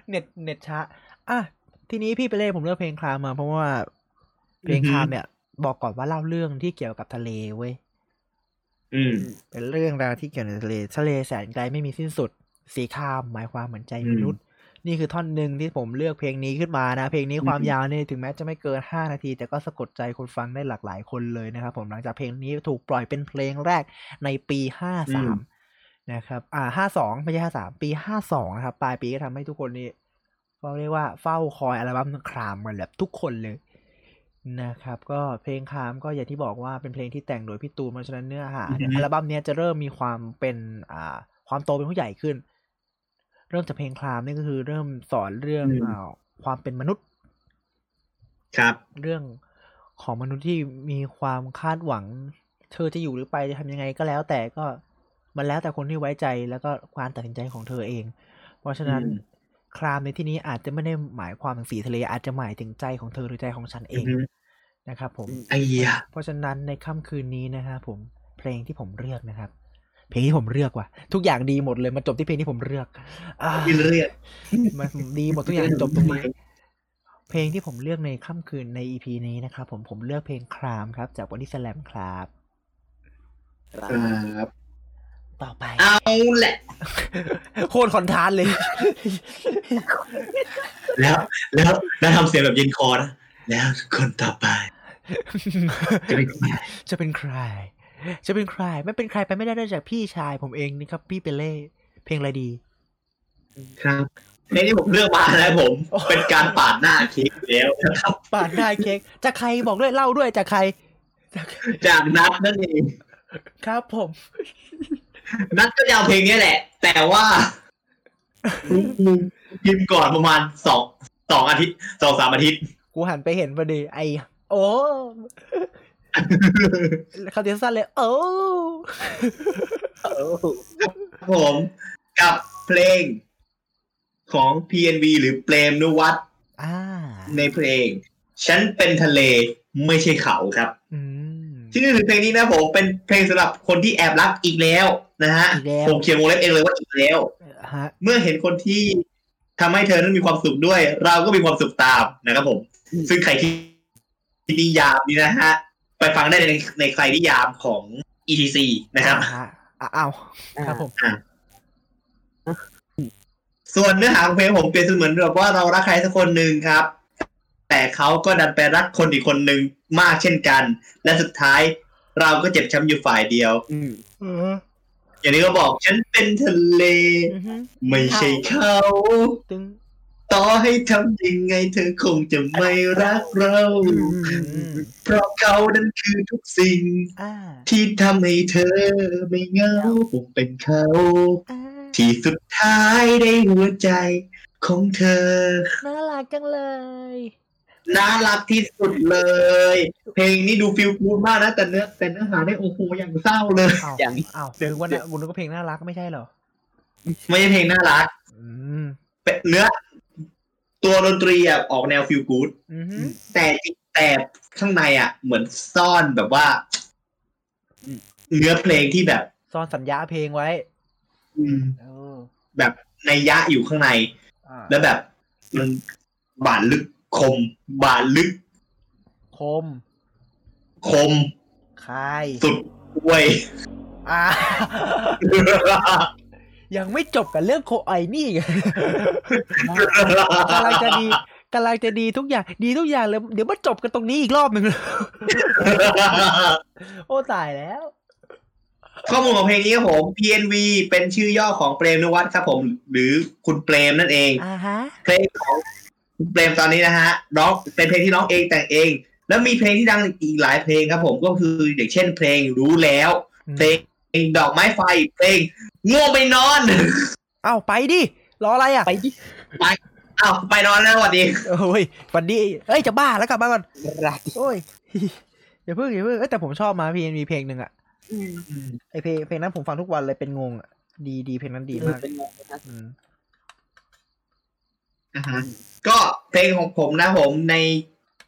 B: เน็ตเน็ตช้า อะ ทีนี้พี่ไปเล่ผมเลือกเพลงคลามมาเพราะว่าเพลงคลามเนี่ย บอกก่อนว่าเล่าเรื่องที่เกี่ยวกับทะเลเว้ย
C: อืม
B: เป็นเรื่องราวที่เกี่ยวกับทะเล ทะเลแสนไกลไม่มีสิ้นสุด สีครามหมายความเหมือนใจมนุษย์ นี่คือท่อนหนึ่งที่ผมเลือกเพลงนี้ขึ้นมานะ เพลงนี้ความ
C: อืม
B: ยาวเนี่ยถึงแม้จะไม่เกิน5นาที แต่ก็สะกดใจคนฟังได้หลากหลายคนเลยนะครับ ผมหลังจากเพลงนี้ถูกปล่อยเป็นเพลงแรกในปี53นะครับ อ่า52ไม่ใช่53ปี52นะครับ ปลายปีก็ทำให้ทุกคนนี่ ก็เรียกว่าเฝ้าคอยอัลบั้มครามกันแบบทุกคนเลยนะครับก็เพลงครามก็อย่างที่บอกว่าเป็นเพลงที่แต่งโดยพี่ตูนเพราะฉะนั้นเนื้อหาเนี่ย
C: อือฮึ
B: อัลบั้มเนี้ยจะเริ่มมีความเป็นอ่าความโตเป็นผู้ใหญ่ขึ้น เริ่มจากเพลงคลามนี่ก็คือเริ่มสอนเรื่อง
C: อืม
B: อ่าความเป็นมนุษย์
C: ครับ
B: เรื่องของมนุษย์ที่มีความคาดหวัง เธอจะอยู่หรือไปจะทำยังไงก็แล้ว แต่ก็มันแล้วแต่คนที่ไว้ใจแล้วก็การตัดสินใจของเธอเอง เพราะฉะนั้น
C: อืม
B: ครามในที่นี้อาจจะไม่ได้หมายความถึงสีทะเล อาจจะหมายถึงใจของเธอหรือใจของฉันเองนะครับ ผม
C: ไอ้ยะ
B: เพราะฉะนั้นในค่ำคืนนี้นะครับผมเพลงที่ผมเลือกนะครับ เพลงที่ผมเลือกว่ะ ทุกอย่างดีหมดเลยมาจบที่เพลงที่ผมเลือกอ่า
C: กินเรียก
B: มันดีหมดทุกอย่างจบตรงนี้เพลงที่ผมเลือกในค่ำคืนในอีพีนี้นะครับผมผมเลือกเพลงครามครับ จากบอดี้สแลมครับ
C: ครับ
B: ต่อไป
C: เอาแหละ
B: โคตรคอนทรานเลย
C: แล้วแล้วแล้วทำเสียงแบบเย็นคอนะแล้วคนต่อไป จะเป็นใคร
B: จะเป็นใคร จะเป็นใคร ไม่เป็นใครไปไม่ได้นอกจากพี่ชายผมเองนี่ครับ พี่เปเล่ เพลงอะไรดี
C: ครับในที่ผมเลือกมาแล้วผม เป็นการปาดหน้าเค้กแล้วนะครับ
B: ปาดได้เค้กจากใครบอกด้วยเล่าด้วยจากใคร จาก
C: จากนัดนั่นเอง
B: ครับผม
C: นัดก็จะเอาเพลงนี้แหละ แต่ว่าพิมพ์ก่อนประมาณสองสองอาทิตย์สองสามอาทิตย์
B: กูหันไปเห็นพอดี ไอโอ้เขาเดียนสั้นเลย โอ้
C: ผมกับเพลงของ PNV หรือเปรมนุวัต
B: อ่า
C: ในเพลง ฉันเป็นทะเลไม่ใช่เขาครับ
B: อืม
C: ที่นี่คือเพลงนี้นะผมเป็นเพลงสำหรับคนที่แอบรักอีกแล้วนะฮะ
B: อีกแล้ว
C: ผมเขียนวงเล็บเองเลยว่าอีกแล้ว
B: ฮะ
C: เมื่อเห็นคนที่ทำให้เธอนั้นมีความสุขด้วย เราก็มีความสุขตามนะครับผม ซึ่งใครที่ที่นิยามนี้นะฮะ ไปฟังได้ในในใครนิยามของ ETC นะครับ
B: อ่าอ่าอ้าวครับผม
C: ส่วนเนื้อหาของเพลงผมเปรียบเสมือนแบบว่าเรารักใครสักคนหนึ่งครับ แต่เขาก็ดันไปรักคนอีกคนหนึ่งมากเช่นกัน และสุดท้ายเราก็เจ็บช้ำอยู่ฝ่ายเดียว
A: อืม
B: เออ
C: อย่างนี้ก็บอกฉันเป็นทะเล
B: อือฮึ
C: ไม่ใช่เขา
B: ตึง
C: ต่อให้ทำยังไงเธอคงจะไม่รักเรา
B: อืม
C: เพราะเขานั้นคือทุกสิ่ง
B: อ่า
C: ที่ทำให้เธอไม่เหงาผมเป็นเขา
B: อ่า
C: ที่สุดท้ายได้หัวใจของเธอ
B: น่ารักจังเลย
C: น่ารักที่สุดเลย เพลงนี้ดูฟิลกูดมากนะ แต่เนื้อแต่เนื้อหาได้โอ้โหอย่างเศร้าเลย
B: อ้าว
A: อย่าง
B: อ้าวเดี๋ยววันนี้คุณนึกว่าเพลงน่ารักไม่ใช่เหรอ
C: ไม่ใช่เพลงน่ารัก
B: อืม
C: เป็นเนื้อ ตัวดนตรีอะออกแนวฟิลกูด
B: อือฮึ
C: แต่จริงแต่ข้างในอะ เหมือนซ่อนแบบว่า เนื้อเพลงที่แบบ
B: ซ่อนสัญญาเพลงไว้
C: อืม
B: เออ
C: แบบในยยะอยู่ข้างใน
B: อ่า
C: แล้วแบบมันบาดลึก คม บาดลึก
B: คม
C: คม
B: คาย
C: สุดด้วย
B: อ่า ยังไม่จบกับเรื่องโคไอนี่อีกกำลังจะดีกำลังจะดีทุกอย่าง ดีทุกอย่างเลยเดี๋ยวมาจบกันตรงนี้อีกรอบหนึ่งโอ้ตายแล้ว
C: ข้อมูลของเพลงนี้ครับผม PNV เป็นชื่อย่อของเปรมนวัตครับผม หรือคุณเปรมนั่นเอง
B: อ่าฮะ
C: เพลงของ คุณเปรมตอนนี้นะฮะร้องเป็นเพลงที่ร้องเองแต่งเอง แล้วมีเพลงที่ดังอีกหลายเพลงครับผมก็คืออย่างเช่น เพลงรู้แล้ว เพลงดอกไม้ไฟ เพลงง่วงไปนอน
B: เอ้าไปดิรออะไรอะ
A: ไปดิ
C: อ้าวไปนอนแล้วสวัสดี
B: โอ้ยวันดีเอ้ยจะบ้าแล้วกลับมาก่อน
A: รัก
B: โอ้ยอย่าเพิ่งอย่าเพิ่งเอ้ยแต่ผมชอบมาพีมีเพลงหนึ่งอะ
A: อืม
B: ไอเพลงเพลงนั้นผมฟังทุกวันเลยเป็นงงอะดีดีเพลงนั้นดีมาก
A: เป็นไงนะ
B: อืม
C: อ่าฮะ ก็เพลงของผมนะผมใน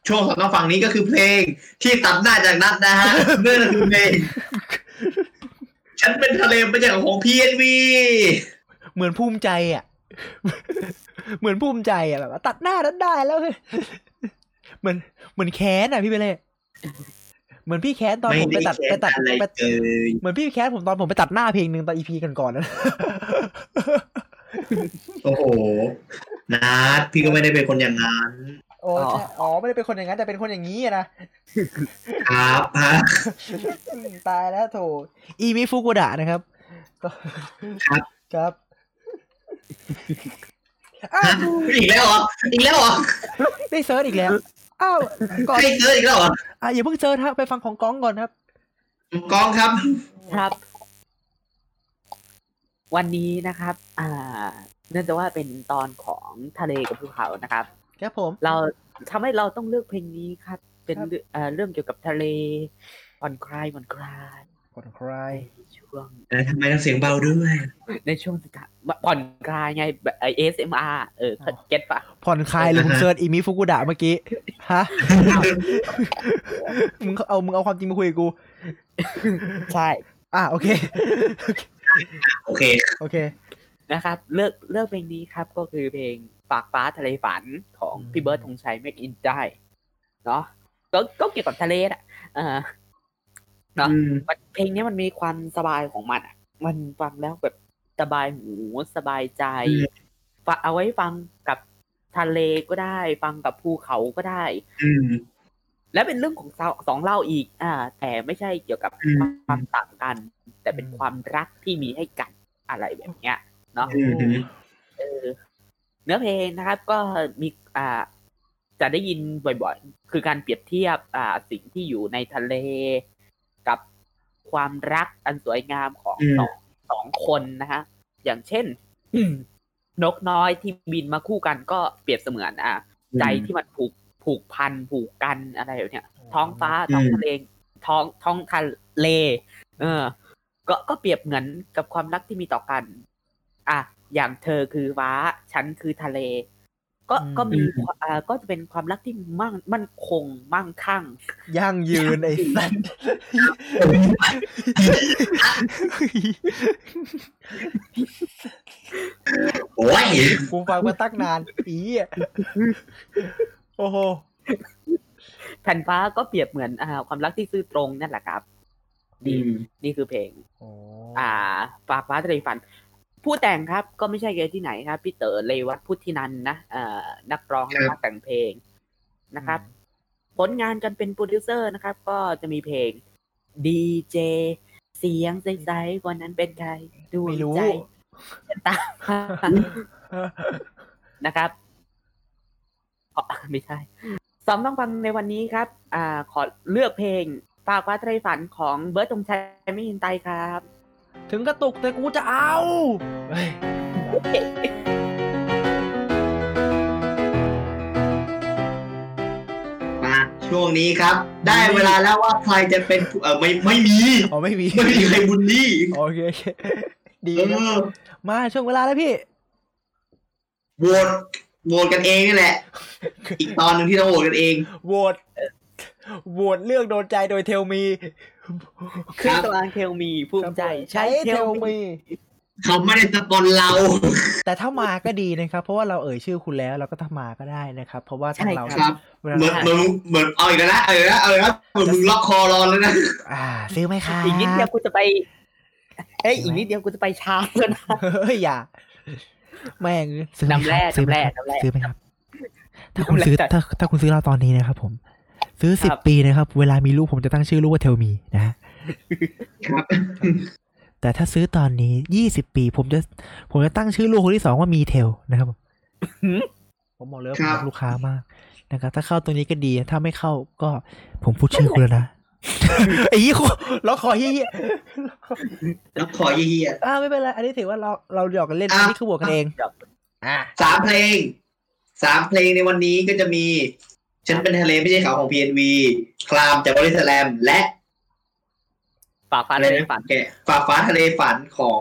C: ช่วงสองต้องฟังนี้ก็คือเพลงที่ตัดหน้าจากนัดนะฮะนั่นก็คือเพลงฉันเป็นทะเลไม่ใช่ของ PNV
B: เหมือนภูมิใจอะ เหมือนภูมิใจอะแบบว่าตัดหน้านั้นได้แล้วเหมือนเหมือนแค้นอะพี่ไปเลยเหมือนพี่แค้นตอน
C: ไม่
B: ผมไป
C: ได้
B: ตัด
C: แค
B: ไป
C: ร์
B: ตัด
C: อะไร
B: ไป
C: เลย
B: เหมือนพี่แค้นผมตอนผมไปตัดหน้าเพลงหนึ่งตอนอีพีกันก่อนๆนะ
C: โอ้โห นัดพี่ก็ไม่ได้เป็นคนอย่างนั้น
B: โอ้ใช่อ๋อไม่ได้เป็นคนอย่างนั้นแต่เป็นคนอย่างนี้อะนะครับ
C: ฮะ
B: ตายแล้วโถอีมิฟุกุดะนะครับก็
C: ครับ
B: ครับอ้าว
C: อีกแล้วเหรออีกแล้วเหรอ
B: ได้เซิร์ชอีกแล้วอ้าวก่อน
C: ใครเจออีกแล้วเหรอ
B: อะอย่าเพิ่งเซิร์ชครับไปฟังของก้องก่อนครับ
C: กองครับ
A: ครับ วันนี้นะครับ อ่า เนื่องจากว่าเป็นตอนของทะเลกับภูเขานะครับ
B: ครับผม
A: เราทำให้เราต้องเลือกเพลงนี้ครับ เป็น
B: ครับ
A: เรื่องเอ่อเรื่องเกี่ยวกับทะเลผ่อนคลายผ่อนคลาย
B: ผ่อนคลาย
A: ช่วง
C: แล้วทำไมต้องเสียงเบาด้วย
A: ในช่วงสุดท้ายผ่อนคลายไงแบบ ASMR เออ get ปะ
B: ผ่อนคลายเลยมึง searchเอมิฟุกาดะเมื่อกี้ฮะมึงเอามึงเอาความจริงมาคุยกับกู
A: ใช่
B: อะโอเค
C: โอเค
B: โอเค
A: นะครับ เลือกเลือกเพลงนี้ครับก็คือเพลงปากฟ้าทะเลฝันของ
B: อืม
A: พี่เบิร์ดธงชัยเมกอินได้เนาะก็ก็เกี่ยวกับทะเลอะเออเนาะ
C: อืม
A: มันเพลงนี้มันมีความสบายของมันอะ มันฟังแล้วแบบสบายหูสบายใจ
C: อืม
A: ฟังเอาไว้ฟังกับทะเลก็ได้ ฟังกับภูเขาก็ได้
C: อืม
A: และเป็นเรื่องของสองสองเล่าอีก อ่า แต่ไม่ใช่เกี่ยวกับ
C: อืม
A: ความต่างกัน แต่เป็น
B: อืม
A: ความรักที่มีให้กันอะไรแบบเนี้ย เนาะ
C: อืม
A: เออเนื้อเพลงนะครับ ก็มีอ่า จะได้ยินบ่อยๆ คือการเปรียบเทียบอ่าสิ่งที่อยู่ในทะเล กับความรักอันสวยงามของ
C: อืม
A: สองสองคนนะฮะ อย่างเช่นนกน้อยที่บินมาคู่กันก็เปรียบเสมือน อ่าใจที่มันผูกผูกพันผูกกันอะไรแบบเนี้ยท้องฟ้า
C: อืม
A: ท้องทะเลท้องท้องทะเล เออ ก็ก็เปรียบเหมือนกับความรักที่มีต่อกัน อะอย่างเธอคือฟ้า ฉันคือทะเล ก็
B: อืม
A: ก็มีอ่าก็จะเป็นความรักที่มั่งมั่นคงมั่งคั่ง
B: ยั่งยืนไอ้สัส
C: โอ้ย
B: กูฟังมาตั้งนานอีอะโอ้โห
A: แผ่นฟ้าก็เปรียบเหมือนอ่าความรักที่ซื่อตรงนั่นแหละครับ
C: อื
A: ดี
C: ม
A: นี่คือเพลง
B: โอ้
A: อ่าฝากฟ้าทะเลฝัน ผู้แต่งครับก็ไม่ใช่ใครที่ไหนครับพี่เต๋อเลวัตพุทธินันท์นะเอ่อนักร้องและนักแต่งเพลงนะครับ ผลงานกันเป็นโปรดิวเซอร์นะครับ ก็จะมีเพลงดีเจเสียงใสๆวันนั้นเป็นใครดู
B: ไม่รู้
A: ใจฉันตามหานะครับอ๋อไม่ใช่สองต้องฟังในวันนี้ครับ อ่า ขอเลือกเพลงฝากฟ้าทะเลฝันของเบิร์ดธงชัยไม่ยินไตครับ
B: ถึงกระตุกแต่กูจะเอาเฮ้ย
C: มาช่วงนี้ครับ ได้เวลาแล้วว่าใครจะเป็นผู้เออไม่ไม่มี
B: อ๋อไม่มี
C: ไม่มีใครบุลลี่
B: โอเคโอเคดี
C: เอ
B: นะ
C: อ
B: มาช่วงเวลาแล้วพี่
C: โหวตโหวตกันเองนี่แหละ อีกตอนหนึ่งที่ต้องโหวตกันเอง
B: โหวต โหวตเลือกโดนใจโดยเทลมี
A: เครื่องกลางเทลมีภูมิใจใช้เทลมี
C: เขาไม่ได้สปอนเรา
B: แต่ถ้ามาก็ดีนะครับ เพราะว่าเราเอ่ยชื่อคุณแล้วเราก็ถ้ามาก็ได้นะครับ เพราะว่าทางเรา
C: ครับ
B: เวลา
C: เหมือนเหมือนเหมือนเอาอีกแล้วนะเอาอีกแล้วเอาอีกแล้วเหมือนมึงล็อกคอรอแล้วนะ
B: อ่า ซื้อไหมครับ
A: อีกนิดเดียวกูจะไปเอ้ยอีกนิดเดียวกูจะไปชาร์จแล้วนะ
B: เฮ้ยอย่าแม่งซื้อไหม
A: น้ำแร่
B: ซื้อไหม
A: น้ำแร่
B: ซื้อไหมครับ ถ้าคุณ
A: น้ำแร่
B: ซื้อ
A: จัด
B: ถ้าถ้าคุณซื้อเราตอนนี้นะครับผม ซื้อสิบ
A: ครับ
B: ปีนะครับ เวลามีลูกผมจะตั้งชื่อลูกว่าเทลมีนะฮะ
C: ครับ
B: แต่ถ้าซื้อตอนนี้ยี่สิบปี ผมจะผมจะตั้งชื่อลูกคนที่สองว่ามีเทลนะครับผม
A: หืม
B: ผมบอกเลยว่า
C: ค
B: ผม
C: รับ
B: รักลูกค้ามากนะครับ ถ้าเข้าตรงนี้ก็ดี ถ้าไม่เข้าก็ผมพูดชื่อคุณแล้วนะไอ้ยี่ขอล็อกคอเฮีย
C: แล้วขอเยี่ย
B: ๆอ่าไม่เป็นไรอันนี้ถือว่าเราเราหยอกกันเล่น
C: อะ
B: อันนี้คือบวกกันเองอ่า
C: สามเพลงสามเพลงในวันนี้ก็จะมี ฉันเป็นทะเลไม่ใช่เขาของ PNV คลามจากบริสแลมและ
A: ฝากฟ้า
C: อะไร
A: เลย
C: นะ
A: ฝัน
C: แกฝากฟ้าทะเลฝันของ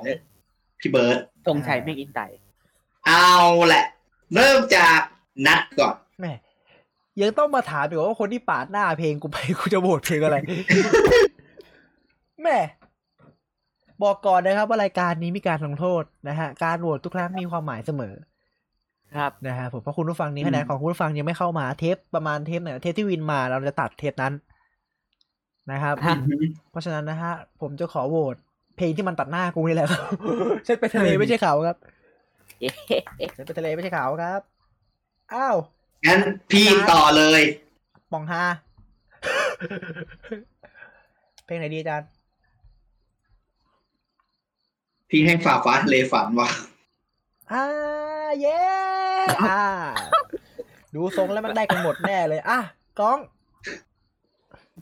C: พี่เบิร์ด
A: ธงชัยเมฆอินไต
C: เอาแหละ เริ่มจากนัดก่อน
B: แม่ยังต้องมาถามอีกว่าคนที่ปาดหน้าเพลงกูไปกูจะโหวตเพลงอะไร แม่บอกก่อนนะครับว่ารายการนี้มีการลงโทษนะฮะ การโหวตทุกครั้งมีความหมายเสมอ
A: ครับ
B: นะฮะผมเพราะคุณผู้ฟังนี้
C: อืม
B: คะแนนของคุณผู้ฟังยังไม่เข้ามาเทปประมาณเทปไหนเทปที่วินมาเราจะตัดเทปนั้นนะครับ
A: ฮะ
B: เพราะฉะนั้นนะฮะ ผมจะขอโหวตเพลงที่มันตัดหน้ากูนี่แหละครับฉันไปทะเลไม่ใช่เขาครับ
A: เอ๊ะ
B: ฉันไปทะเลไม่ใช่เขาครับ อ้าว
C: งั้นพี่ต่อเลย
B: ปองฮาเพลงไหนดีอาจารย์
C: พี่ให้ฝากฟ้าทะเลฝันว่ะ
B: อ่า เย้อ่า ดูทรงแล้วมันได้กันหมดแน่เลย อะก้อง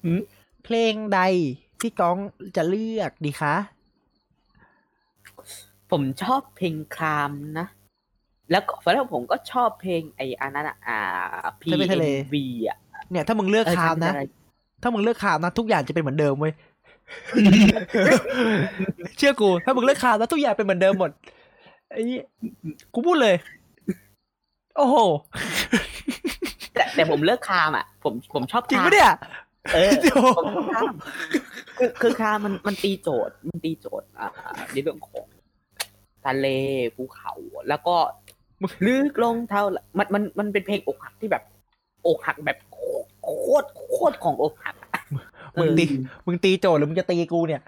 A: หืม
B: เพลงใดที่ก้องจะเลือกดีคะ
A: ผมชอบเพลงครามนะ แล้วก็แล้วผมก็ชอบเพลงไอ้อันนั้นอะอ่า
B: จะเป็นทะเล
A: PNV อะ
B: เนี่ยถ้ามึงเลือก
A: เออ
B: คามนะ
A: จำไม่ได้
B: ถ้ามึงเลือกคามนะ ทุกอย่างจะเป็นเหมือนเดิมเว้ยเชื่อกู ถ้ามึงเลิกคามแล้วทุกอย่างเป็นเหมือนเดิมหมด ไอ้นี่กูพูดเลย โอ้โห
A: แต่แต่ผมเลิกคามอะ ผมผมชอบ
B: จริง
A: คาม
B: ปะเนี่ย
A: เออ
B: โอ้โห
A: ผมชอบคามคือคือคามมันมันตีโจทย์ มันตีโจทย์ อ่าในเรื่องของทะเลภูเขาแล้วก็ลึกลงเท่า มันมันมันเป็นเพลงอกหักที่แบบ อกหักแบบโคตรโคตรของอกหักอะ
B: มึงตีมึงตีโจทย์หรือมึงจะตีกูเนี่ย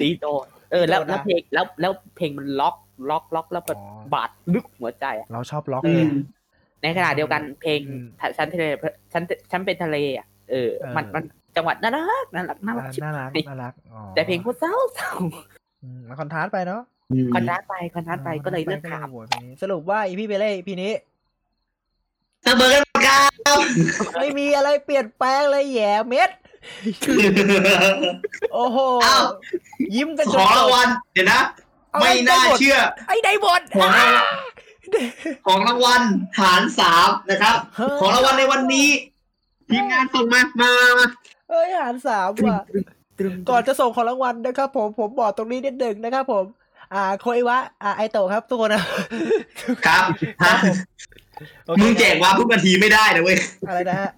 A: ตีโจทย์เออ แล้ว
B: โจทย์นะ
A: แล้วเพลงแล้วแล้วเพลงมันล็อก ล็อกล็อกแล้วแบบ
B: อ๋อ
A: บาดลึกหัวใจอะ
B: เราชอบล็อก
C: อื
B: ไง
C: ม
A: ในขณะเดียวกันเพลง
B: อืม
A: ฉันทะเลฉันฉันเป็นทะเลอะเออ
B: เออ
A: มันมันจังหวัดน่ารักน่ารักน่ารัก
B: อ่า
A: ชิบ
B: น่ารัก
A: หาย
B: น่ารักอ๋อ
A: แต่เพลงโคตรเศร้าเศร้า
B: อืมมันคอนทราสต์ไปเนาะ
A: คอนทราสต์ไปคอนทราสต์ไปก็เลยเลือกขาม
B: โหวตเพลงนี้สรุปว่าอีพี่เบเล่พีนี้
C: เสมอกันหมดครับ
B: ไม่มีอะไรเปลี่ยนแปลงเลยแหย่เม็ดโอ้โห
C: อ้าว
B: ยิ้มกัน
C: ขอรางวัลเดี๋ยวนะ ไม่น่าเชื่อ
B: ไอ้ได้บท
C: ของรางวัลของรางวัลฐานสามนะครับ ของรางวัลในวันนี้ทีมงานส่งมามามา
B: เอ้ยหารสามว่ะ
A: ตรึง
B: ก่อนจะส่งของรางวัลนะครับ ผมผมบอกตรงนี้นิดหนึ่งนะครับ ผม อ่าโคอิวะอ่าไอโตะครับทุกคนนะครับ
C: ฮะ
B: โอเค
C: มึงแจกว่าทุกนาทีไม่ได้นะเว้ย
B: อะไรนะฮะ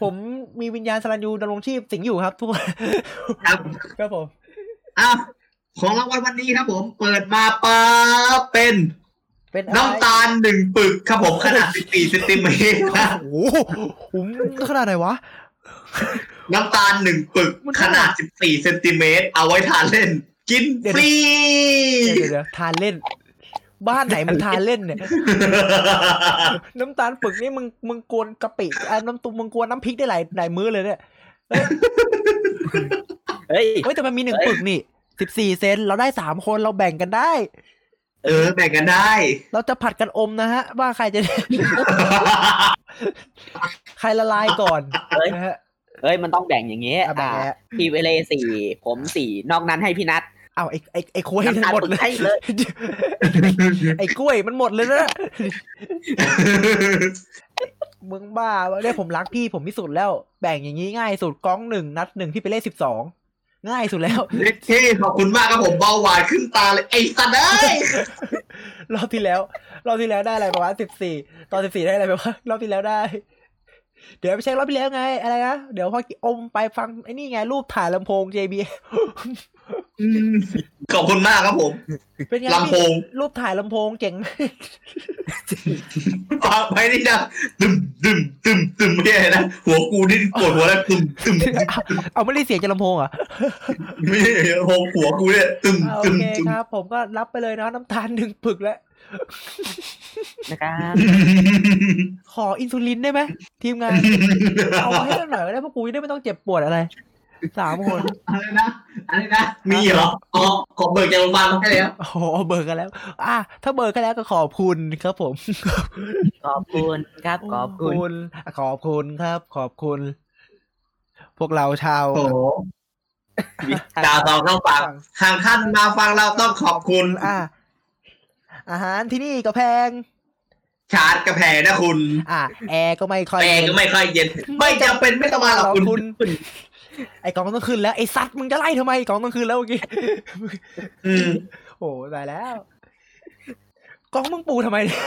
B: ผมมีวิญญาณสรัญยูดำรงชีพสิงอยู่ครับทุกคน
C: ครับ
B: ครับผม
C: อ้าว ของรางวัลวันนี้ครับผมเปิดมาปั๊บเป็น
B: เป็นอะไร
C: น้ำตาลหนึ่งปึกครับผมขนาด14เซนติเมตรครับ
B: โอ้โหผมขนาดไหนวะ
C: น้ำตาลหนึ่งปึก
B: มัน
C: ข
B: ขนา
C: นา
B: ด
C: ด14เซนติเมตรเอาไว้ทานเล่น กิน
B: เดี๋ยว
C: ฟรี
B: เดี๋ยวเดี๋ยวทานเล่น บ้านไหนมึงทานเล่นเนี่ย น้ำตาลปึกนี่มึงมึงกวนกะปิอะน้ำตุมึงกวนน้ำพริกได้หลายหลายมื้อเลยเนี่ย
A: เฮ้ย
B: เฮ้ยแต่มันมีหนึ่ง
A: เอ้ย
B: ปึกนี่ สิบสี่เซนเราได้สามคนเราแบ่งกันได้
C: เออ แบ่งกันได้
B: เราจะผัดกันอมนะฮะ ว่าใครจะ ใครละลายก่อน
A: เฮ้ย
B: นะฮะ
A: เฮ้ยมันต้องแบ่งอย่างเงี้ย
B: อะแบ่ง
A: อ่า
B: แล้ว
A: พี่เวเลสี่ผมสี่นอกนั้นให้พี่นัท
B: เอาไอ้ไอ้ไอ้กล้วย
A: น้ำ
B: มัน
A: ตาล
B: หมดเล
A: ปึกให้
B: ย
A: เลย
B: ไอ้กล้วยมันหมดเลยนะมึงบ้าวะเนี่ยผมรักพี่ผมที่สุดแล้ว แบ่งอย่างนี้ง่ายสุดกล้องหนึ่งนัดหนึ่งพี่ไปเล่นสิบสอง ง่ายสุดแล้ว
C: เท่ขอบคุณมากครับผมเบาหวานขึ้นตาเลยไอ้สัตว์เอ้ย
B: รอบที่แล้วรอบที่แล้วได้อะไรประมาณสิบสี่ตอนสิบสี่ได้อะไรไปวะรอบที่แล้วได้ เดี๋ยวไปเช็ครอบที่แล้วไงอะไรนะเดี๋ยวพออมไปฟังไอ้นี่ไงรูปถ่ายลำโพง JBL
C: อืม ขอบคุณมากครับผม
B: เป็นไง
C: ลำโพง
B: รูปถ่ายลำโพงเจ๋ง
C: ฟังไปนี่นะตึมตึมตึมตึมไม่ใช่นะหัวกูนี่ปวดหัวแล้วตึมตึมตึม
B: เอาไม่ได้เสียงจากลำโพงเหรอ
C: ไม่ใช่หัวหัวกูเนี่ยตึม
B: อ่าโอ
C: ตึม
B: เค
C: ตึม
B: ครับ ผมก็รับไปเลยนะน้ำตาลหนึ่งปึกแล้ว
A: นะครับ
B: ขออินซูลินได้ไหมทีมงานเอามาให้หน่อยก็ได้เพราะกูจะได้ไม่ต้องเจ็บปวดอะไรสามคน
C: อะไรนะ อะไรนะ มีเหรออ๋อขอเบิกจากโรงพยาบาลมาให้แล้ว
B: โอ้โหเบิกกันแล้ว อะถ้าเบิกกันแล้วก็ขอบคุณครับผม
A: ขอบคุณครับขอบคุณ
B: ณขอบคุณครับ ขอบคุณ พวกเราชาว
C: โอ้โหดาวตองเข้าฟังหากท่านมาฟังเราต้องขอบคุณ
B: อะอาหารที่นี่ก็แพง
C: ชาร์จกระแพงนะคุณ
B: อะแอร์ก็ไม่ค่อย
C: แพง
B: เย็น
C: ก็ไม่ค่อยเย็น ไม่จำเป็นไม่ต้องมาหรอกคุณ
B: ไอ้กองต้องขึ้นแล้วไอ้ซัดมึงจะไล่ทำไมกองต้องขึ้นแล้วเมื่อกี้
C: อืม
B: โอ้ตายแล้วกองมึงปูทำไมเนี่ย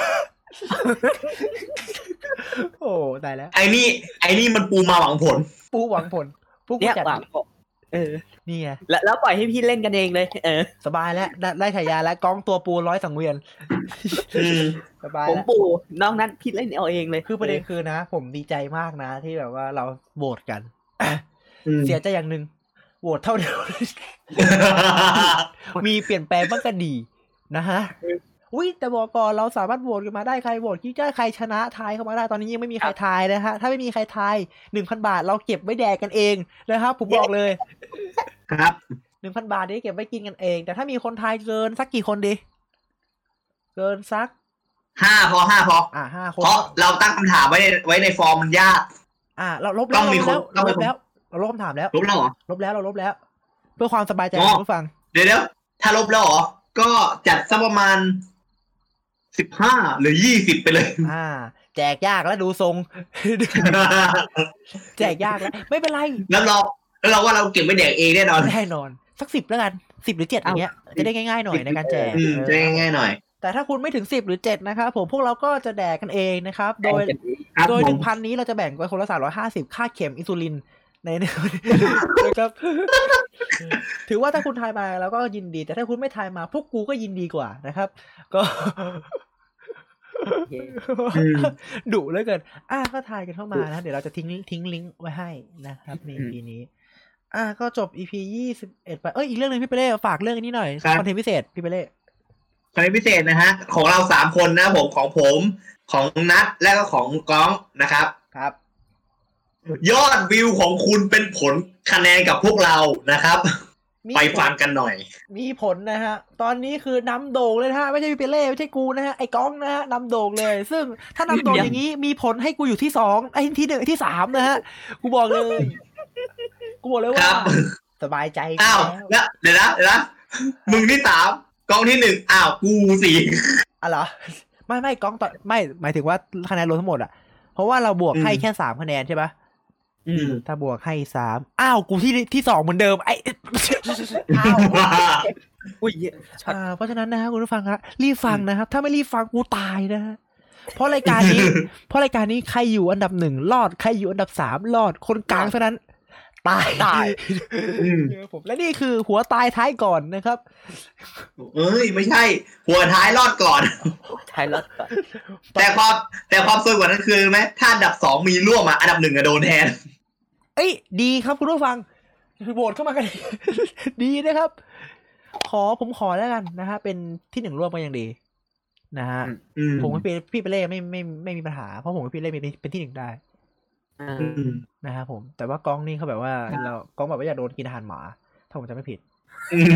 B: โอ้ตายแล้ว
C: ไอ้นี่ ไอ้นี่มันปูมาหวังผล
B: ปูหวังผลปูกู
A: เนี่ย
B: จัด
A: หวังผมเออ
B: นี่ไง
A: แล้วแล้วปล่อยให้พี่เล่นกันเองเลย เออ
B: สบายแล้ว ได้ได้ฉายาแล้วกองตัวปูร้อยสังเวียน
C: อืม
B: สบาย
A: ผม
B: แล้ว
A: ปู่นอกนั้นพี่เล่นเอาเองเลย
B: คือประเด็นคือนะ ผมดีใจมากนะ ที่แบบว่าเราโหวตกัน
C: อืม
B: เสียใจอย่างหนึ่งโหวตเท่าเดิมมีเปลี่ยนแปลงบ้างก็ดีนะฮะอุ้ยแต่บอกก่อนเราสามารถโหวตกันมาได้ใครโหวตที่ได้ใครชนะทายเข้ามาได้ตอนนี้ยังไม่มีใครทายนะฮะถ้าไม่มีใครทายหนึ่งพันบาทเราเก็บไว้แดกกันเองนะครับผมบอกเลย
C: ครับ
B: หนึ่งพันบาทนี้เก็บไว้กินกันเอง แต่ถ้ามีคนทายเกินสักกี่คนดีเกินสัก
C: ห้าพอห้าพอ
B: อ่าห้าคน
C: เพราะเราตั้งคำถามไว้ในไว้ในฟอร์มมันยาก
B: อ่า เราลบ
C: ต้
B: แล้ว
C: องมี
B: เราลบ
C: คน
B: แล้ว
C: ต้อง
B: เรา
C: มี
B: ลบแล้ว เราลบคำถามแล้ว
C: ลบแล้วเหรอ
B: ลบแล้วเราลบแล้ว เพื่อความสบายใจ
C: อ๋
B: ข
C: อ
B: องผู้ฟัง
C: เดี๋ยวเดี๋ยวถ้าลบแล้วเหรอ ก็จัดสักประมาณสิบห้าหรือยี่สิบไปเลย
B: อ่า แจกยากแล้วดูทรง แจกยากแล้วไม่เป็นไร
C: รับรองแล้วเราว่าเราเก็บไว้แดกเองแน่นอน
B: แน่นอน สักสิบแล้วกันสิบหรือเจ็ดอย่างเงี้ยจะได้ง่ายๆหน่อยในการแจก
C: อืม
B: เออ
C: จะง่ายๆหน่อย
B: แต่ถ้าคุณไม่ถึงสิบหรือเจ็ดนะครับผมพวกเราก็จะแดกกันเองนะครับ โดย
C: ครับ
B: โดย
C: ผ
B: หนึ่
C: ม
B: งพันนี้เราจะแบ่งไว้คนละสามร้อยห้าสิบค่าเข็มอินซูลิน ในนะครับถือว่าถ้าคุณทายมาแล้วก็ยินดี แต่ถ้าคุณไม่ทายมา พวกกูก็ยินดีกว่านะครับ ก็
C: อืม
B: ดุเหลือเกิน อะก็ทายกันเข้ามานะ เดี๋ยวเราจะทิ้งทิ้งลิงก์ไว้ให้นะครับใน EP นี้ อะก็จบ EP ยี่สิบเอ็ดไป เอ้ย อีกเรื่องหนึ่งพี่เปเล่ฝากเรื่องนี้หน่อย
C: ครับ
B: คอนเทนต์พิเศษพี่เปเล่
C: คอนเทนต์พิเศษนะฮะ ของเราสามคนนะผมของผมของนัดและก็ของก้องนะครับ
B: ครับ
C: ยอดวิวของคุณเป็นผลคะแนนกับพวกเรานะครับ
B: มี
C: ไปฟังกันหน่อย
B: มีผลนะฮะ ตอนนี้คือนำโด่งเลยนะฮะ ไม่ใช่พี่เปเล่ไม่ใช่กูนะฮะ ไอ้ก้องนะฮะนำโด่งเลย ซึ่งถ้านำโด่งอย่างนี้มีผลให้กูอยู่ที่สองไอ้ที่หนึ่งที่สามนะฮะ กูบอกเลย กูบอกเลย
C: ค
B: ว่า
C: รับ
B: สบายใจ
C: อ้าว
B: แล้ว
C: แล้วเดี๋ยวนะเดี๋ยวนะมึงที่สามกองที่หนึ่งอ้าวกูสี่
B: อะเหรอไม่ไม่ก้องต่อไม่หมายถึงว่าคะแนนรวมทั้งหมดอะเพราะว่าเราบวกให้แค่สามคะแนนใช่ปะ
A: อืม
B: ถ้าบวกให้สามอ้าว กูที่ที่สองเหมือนเดิม ไอ้อ้าว
A: อุ้ยช็อต
B: อ่าเพราะฉะนั้นนะฮะคุณผู้ฟังครับรีบฟังนะครับ ถ้าไม่รีบฟังกูตายนะฮะเพราะรายการนี้ เพราะรายการนี้ใครอยู่อันดับหนึ่งรอด ใครอยู่อันดับสามรอด คนกลางเท่านั้น ตาย
A: ตาย
C: อืม
B: เออผมและนี่คือหัวตายท้ายก่อนนะครับ
C: เอ้ยไม่ใช่ หัวท้ายรอดก่อน
A: ไทยรถก่อน
C: แต่ความแต่ความสวยกว่านั้นคือไหมถ้าอันดับสองมีร่วมอะอันดับหนึ่งอะโดนแทน
B: เอ้ย ดีครับคุณผู้ฟังโหวตเข้ามากัน ดีนะครับ ขอผมขอแล้วกันนะฮะเป็นที่หนึ่งร่วมกันอย่างดี นะฮะ
C: อืม
B: ผมกับพี่พี่เปเล่ไม่ไม่ไม่มีปัญหาเพราะผมกับพี่เล่เป็นเป็นที่หนึ่งได้
A: อ่า
C: อืม
B: นะครับผม แต่ว่ากล้องนี่เขาแบบว่า เรากล้องแบบว่าอยากโดนกินอาหารหมา ถ้าผมจำไม่ผิด
C: อืม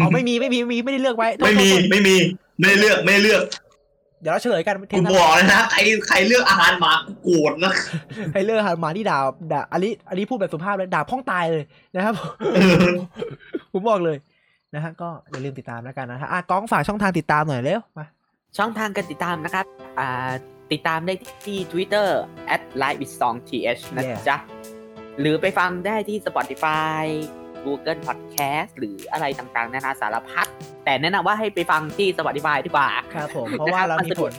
B: อ๋อไม่มีไม่มีไม่มีไม่ได้เลือกไว้โทษ
C: ไม่มี
B: โทษโทษ
C: ไม่มีไม่ได้เลือกไม่ได้เลือก
B: เดี๋ยวเราเฉลยกันเท
C: กู
B: ปห
C: บ
B: น้า
C: อกเลยนะใครใครเลือกอาหารหมากูโกรธนะ
B: ให้เลือกอาหารหมาที่ด่าด่าอันนี้อันนี้พูดแบบสุภาพเลยด่าพ้องตายเลยนะครับผมบอกเลยนะฮะก็อย่าลืมติดตามแล้วกันนะฮะอะกล้องฝากช่องทางติดตามหน่อยเร็วมา
A: ช่องทางการติดตามนะครับ อ่า ติดตามได้ที่ Twitter at live is song th นะจ๊ะ หรือไปฟังได้ที่ Spotify Google Podcast หรืออะไรต่างๆ นานาสารพัด แต่แนะนำว่าให้ไปฟังที่ Spotify ดีกว่า
B: ครับผม เพราะว่าเรา
A: นะครับ
B: มีผล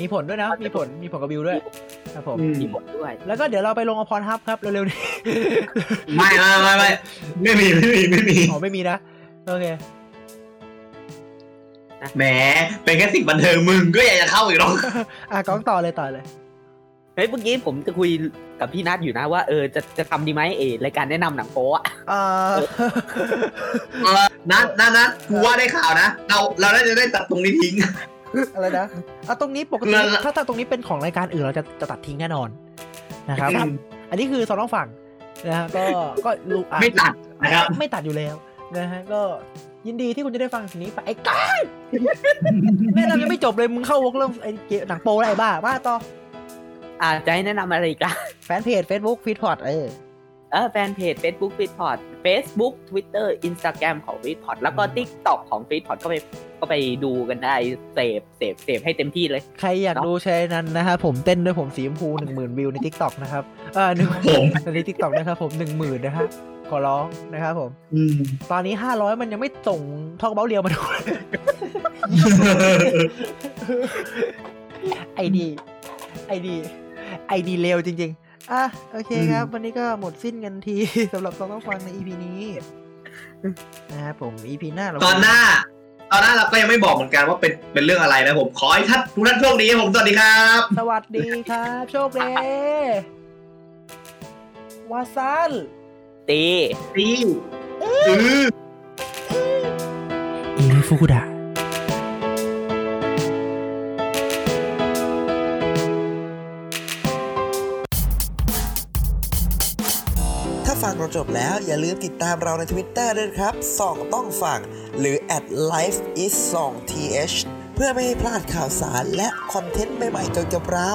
B: มีผลด้วยนะ มีผล มีผลกับวิวด้วย ครับผม
C: อืม
A: มีบทด้วย
B: แล้วก็เดี๋ยวเราไปลงอพรฮับครับ เร็วๆนี้
C: ไม่ไม่ไม่ไม่ไม่มีไม่มีไม่มี
B: อ๋อ ไม่มีนะ โอเค
C: แหมเป็นแค่สิ่งบันเทิงมึงก็อยากจะเข้าอีกหรอก
B: อะกล้องต่อเลยต่อเลย
A: เฮ้ยเมื่อกี้ผมจะคุยกับพี่นัทอยู่นะว่าเออจะจะทำดีไหมเอรายการแนะนำหนังโป๊อะ
B: อ่า
C: เออนัดนัดนัดกูว่าได้ข่าวนะ เราเราน่าจะได้ตัดตรงนี้ทิ้ง
B: อะไรนะอะตรงนี้ปกติ
C: นั่นแหละ
B: ถ้าถ้าตรงนี้เป็นของรายการอื่นเราจะจะตัดทิ้งแน่นอนนะครับ อันนี้คือสองน้องฝั่งนะฮะก็ก็รู้อะ
C: ไม่ตัดนะครับ
B: ไม่ตัดอยู่แล้วนะฮะก็ ยินดีที่คุณจะได้ฟังสิ่งนี้ไปไอ้ก้ายแม่เรายังไม่จบเลยมึงเข้าวกเรื่องไอ้เกมหนังโปอะไรบ้ามาต่อ
A: อาจจะให้แนะนำอะไรอีกัน
B: แฟนเพจ Facebook f e e d p o t เออ
A: เออแฟนเพจ Facebook f e e d p o t Facebook Twitter Instagram ของ f e e d p o t แล้วก็ TikTok ของ f e e d p o t ก็ไปก็ไปดูกันได้เสพเสพเสพให้เต็มที่เลย
B: ใครอยาก
A: เนอะ
B: ดูแชร์นั้นนะฮะผมเต้นด้วยผมสีชมพูหนึ่งหมื่นวิวใน t ิ k t o k นะครับเออหนึ่ง
C: ผม
B: ใน t ิ k t o k นะครับผมหนึ่งหมื่นนะฮะ ขอร้องนะครับผม
C: อืม
B: ตอนนี้ห้าร้อยมันยังไม่ส่งทอกเบ้าเรียวมาดูไอดีไอดีไอดีเร็วจริง ๆ อะ โอเคครับ วันนี้ก็หมดสิ้นกันทีสำหรับเราต้องฟังใน EP นี้นะครับผม EP หน้าเรา
C: ตอนหน้า ตอนหน้าเราก็ยังไม่บอกเหมือนกันว่าเป็นเป็นเรื่องอะไรนะผม ขอให้ท่านทุกท่านโชคดีครับผมสวัสดีครับ
B: สวัสดีครับ โชคดีวาซัน
A: ตี
C: ตีอือ
B: อิริฟุกุดะ
D: ถ้าฟังเราจบแล้วอย่าลืมติดตามเราใน Twitter ด้วยนะครับส่องต้องฟังหรือ at life is 2 th เพื่อไม่ให้พลาดข่าวสารและคอนเทนต์ใหม่ๆเกี่ยวกับเรา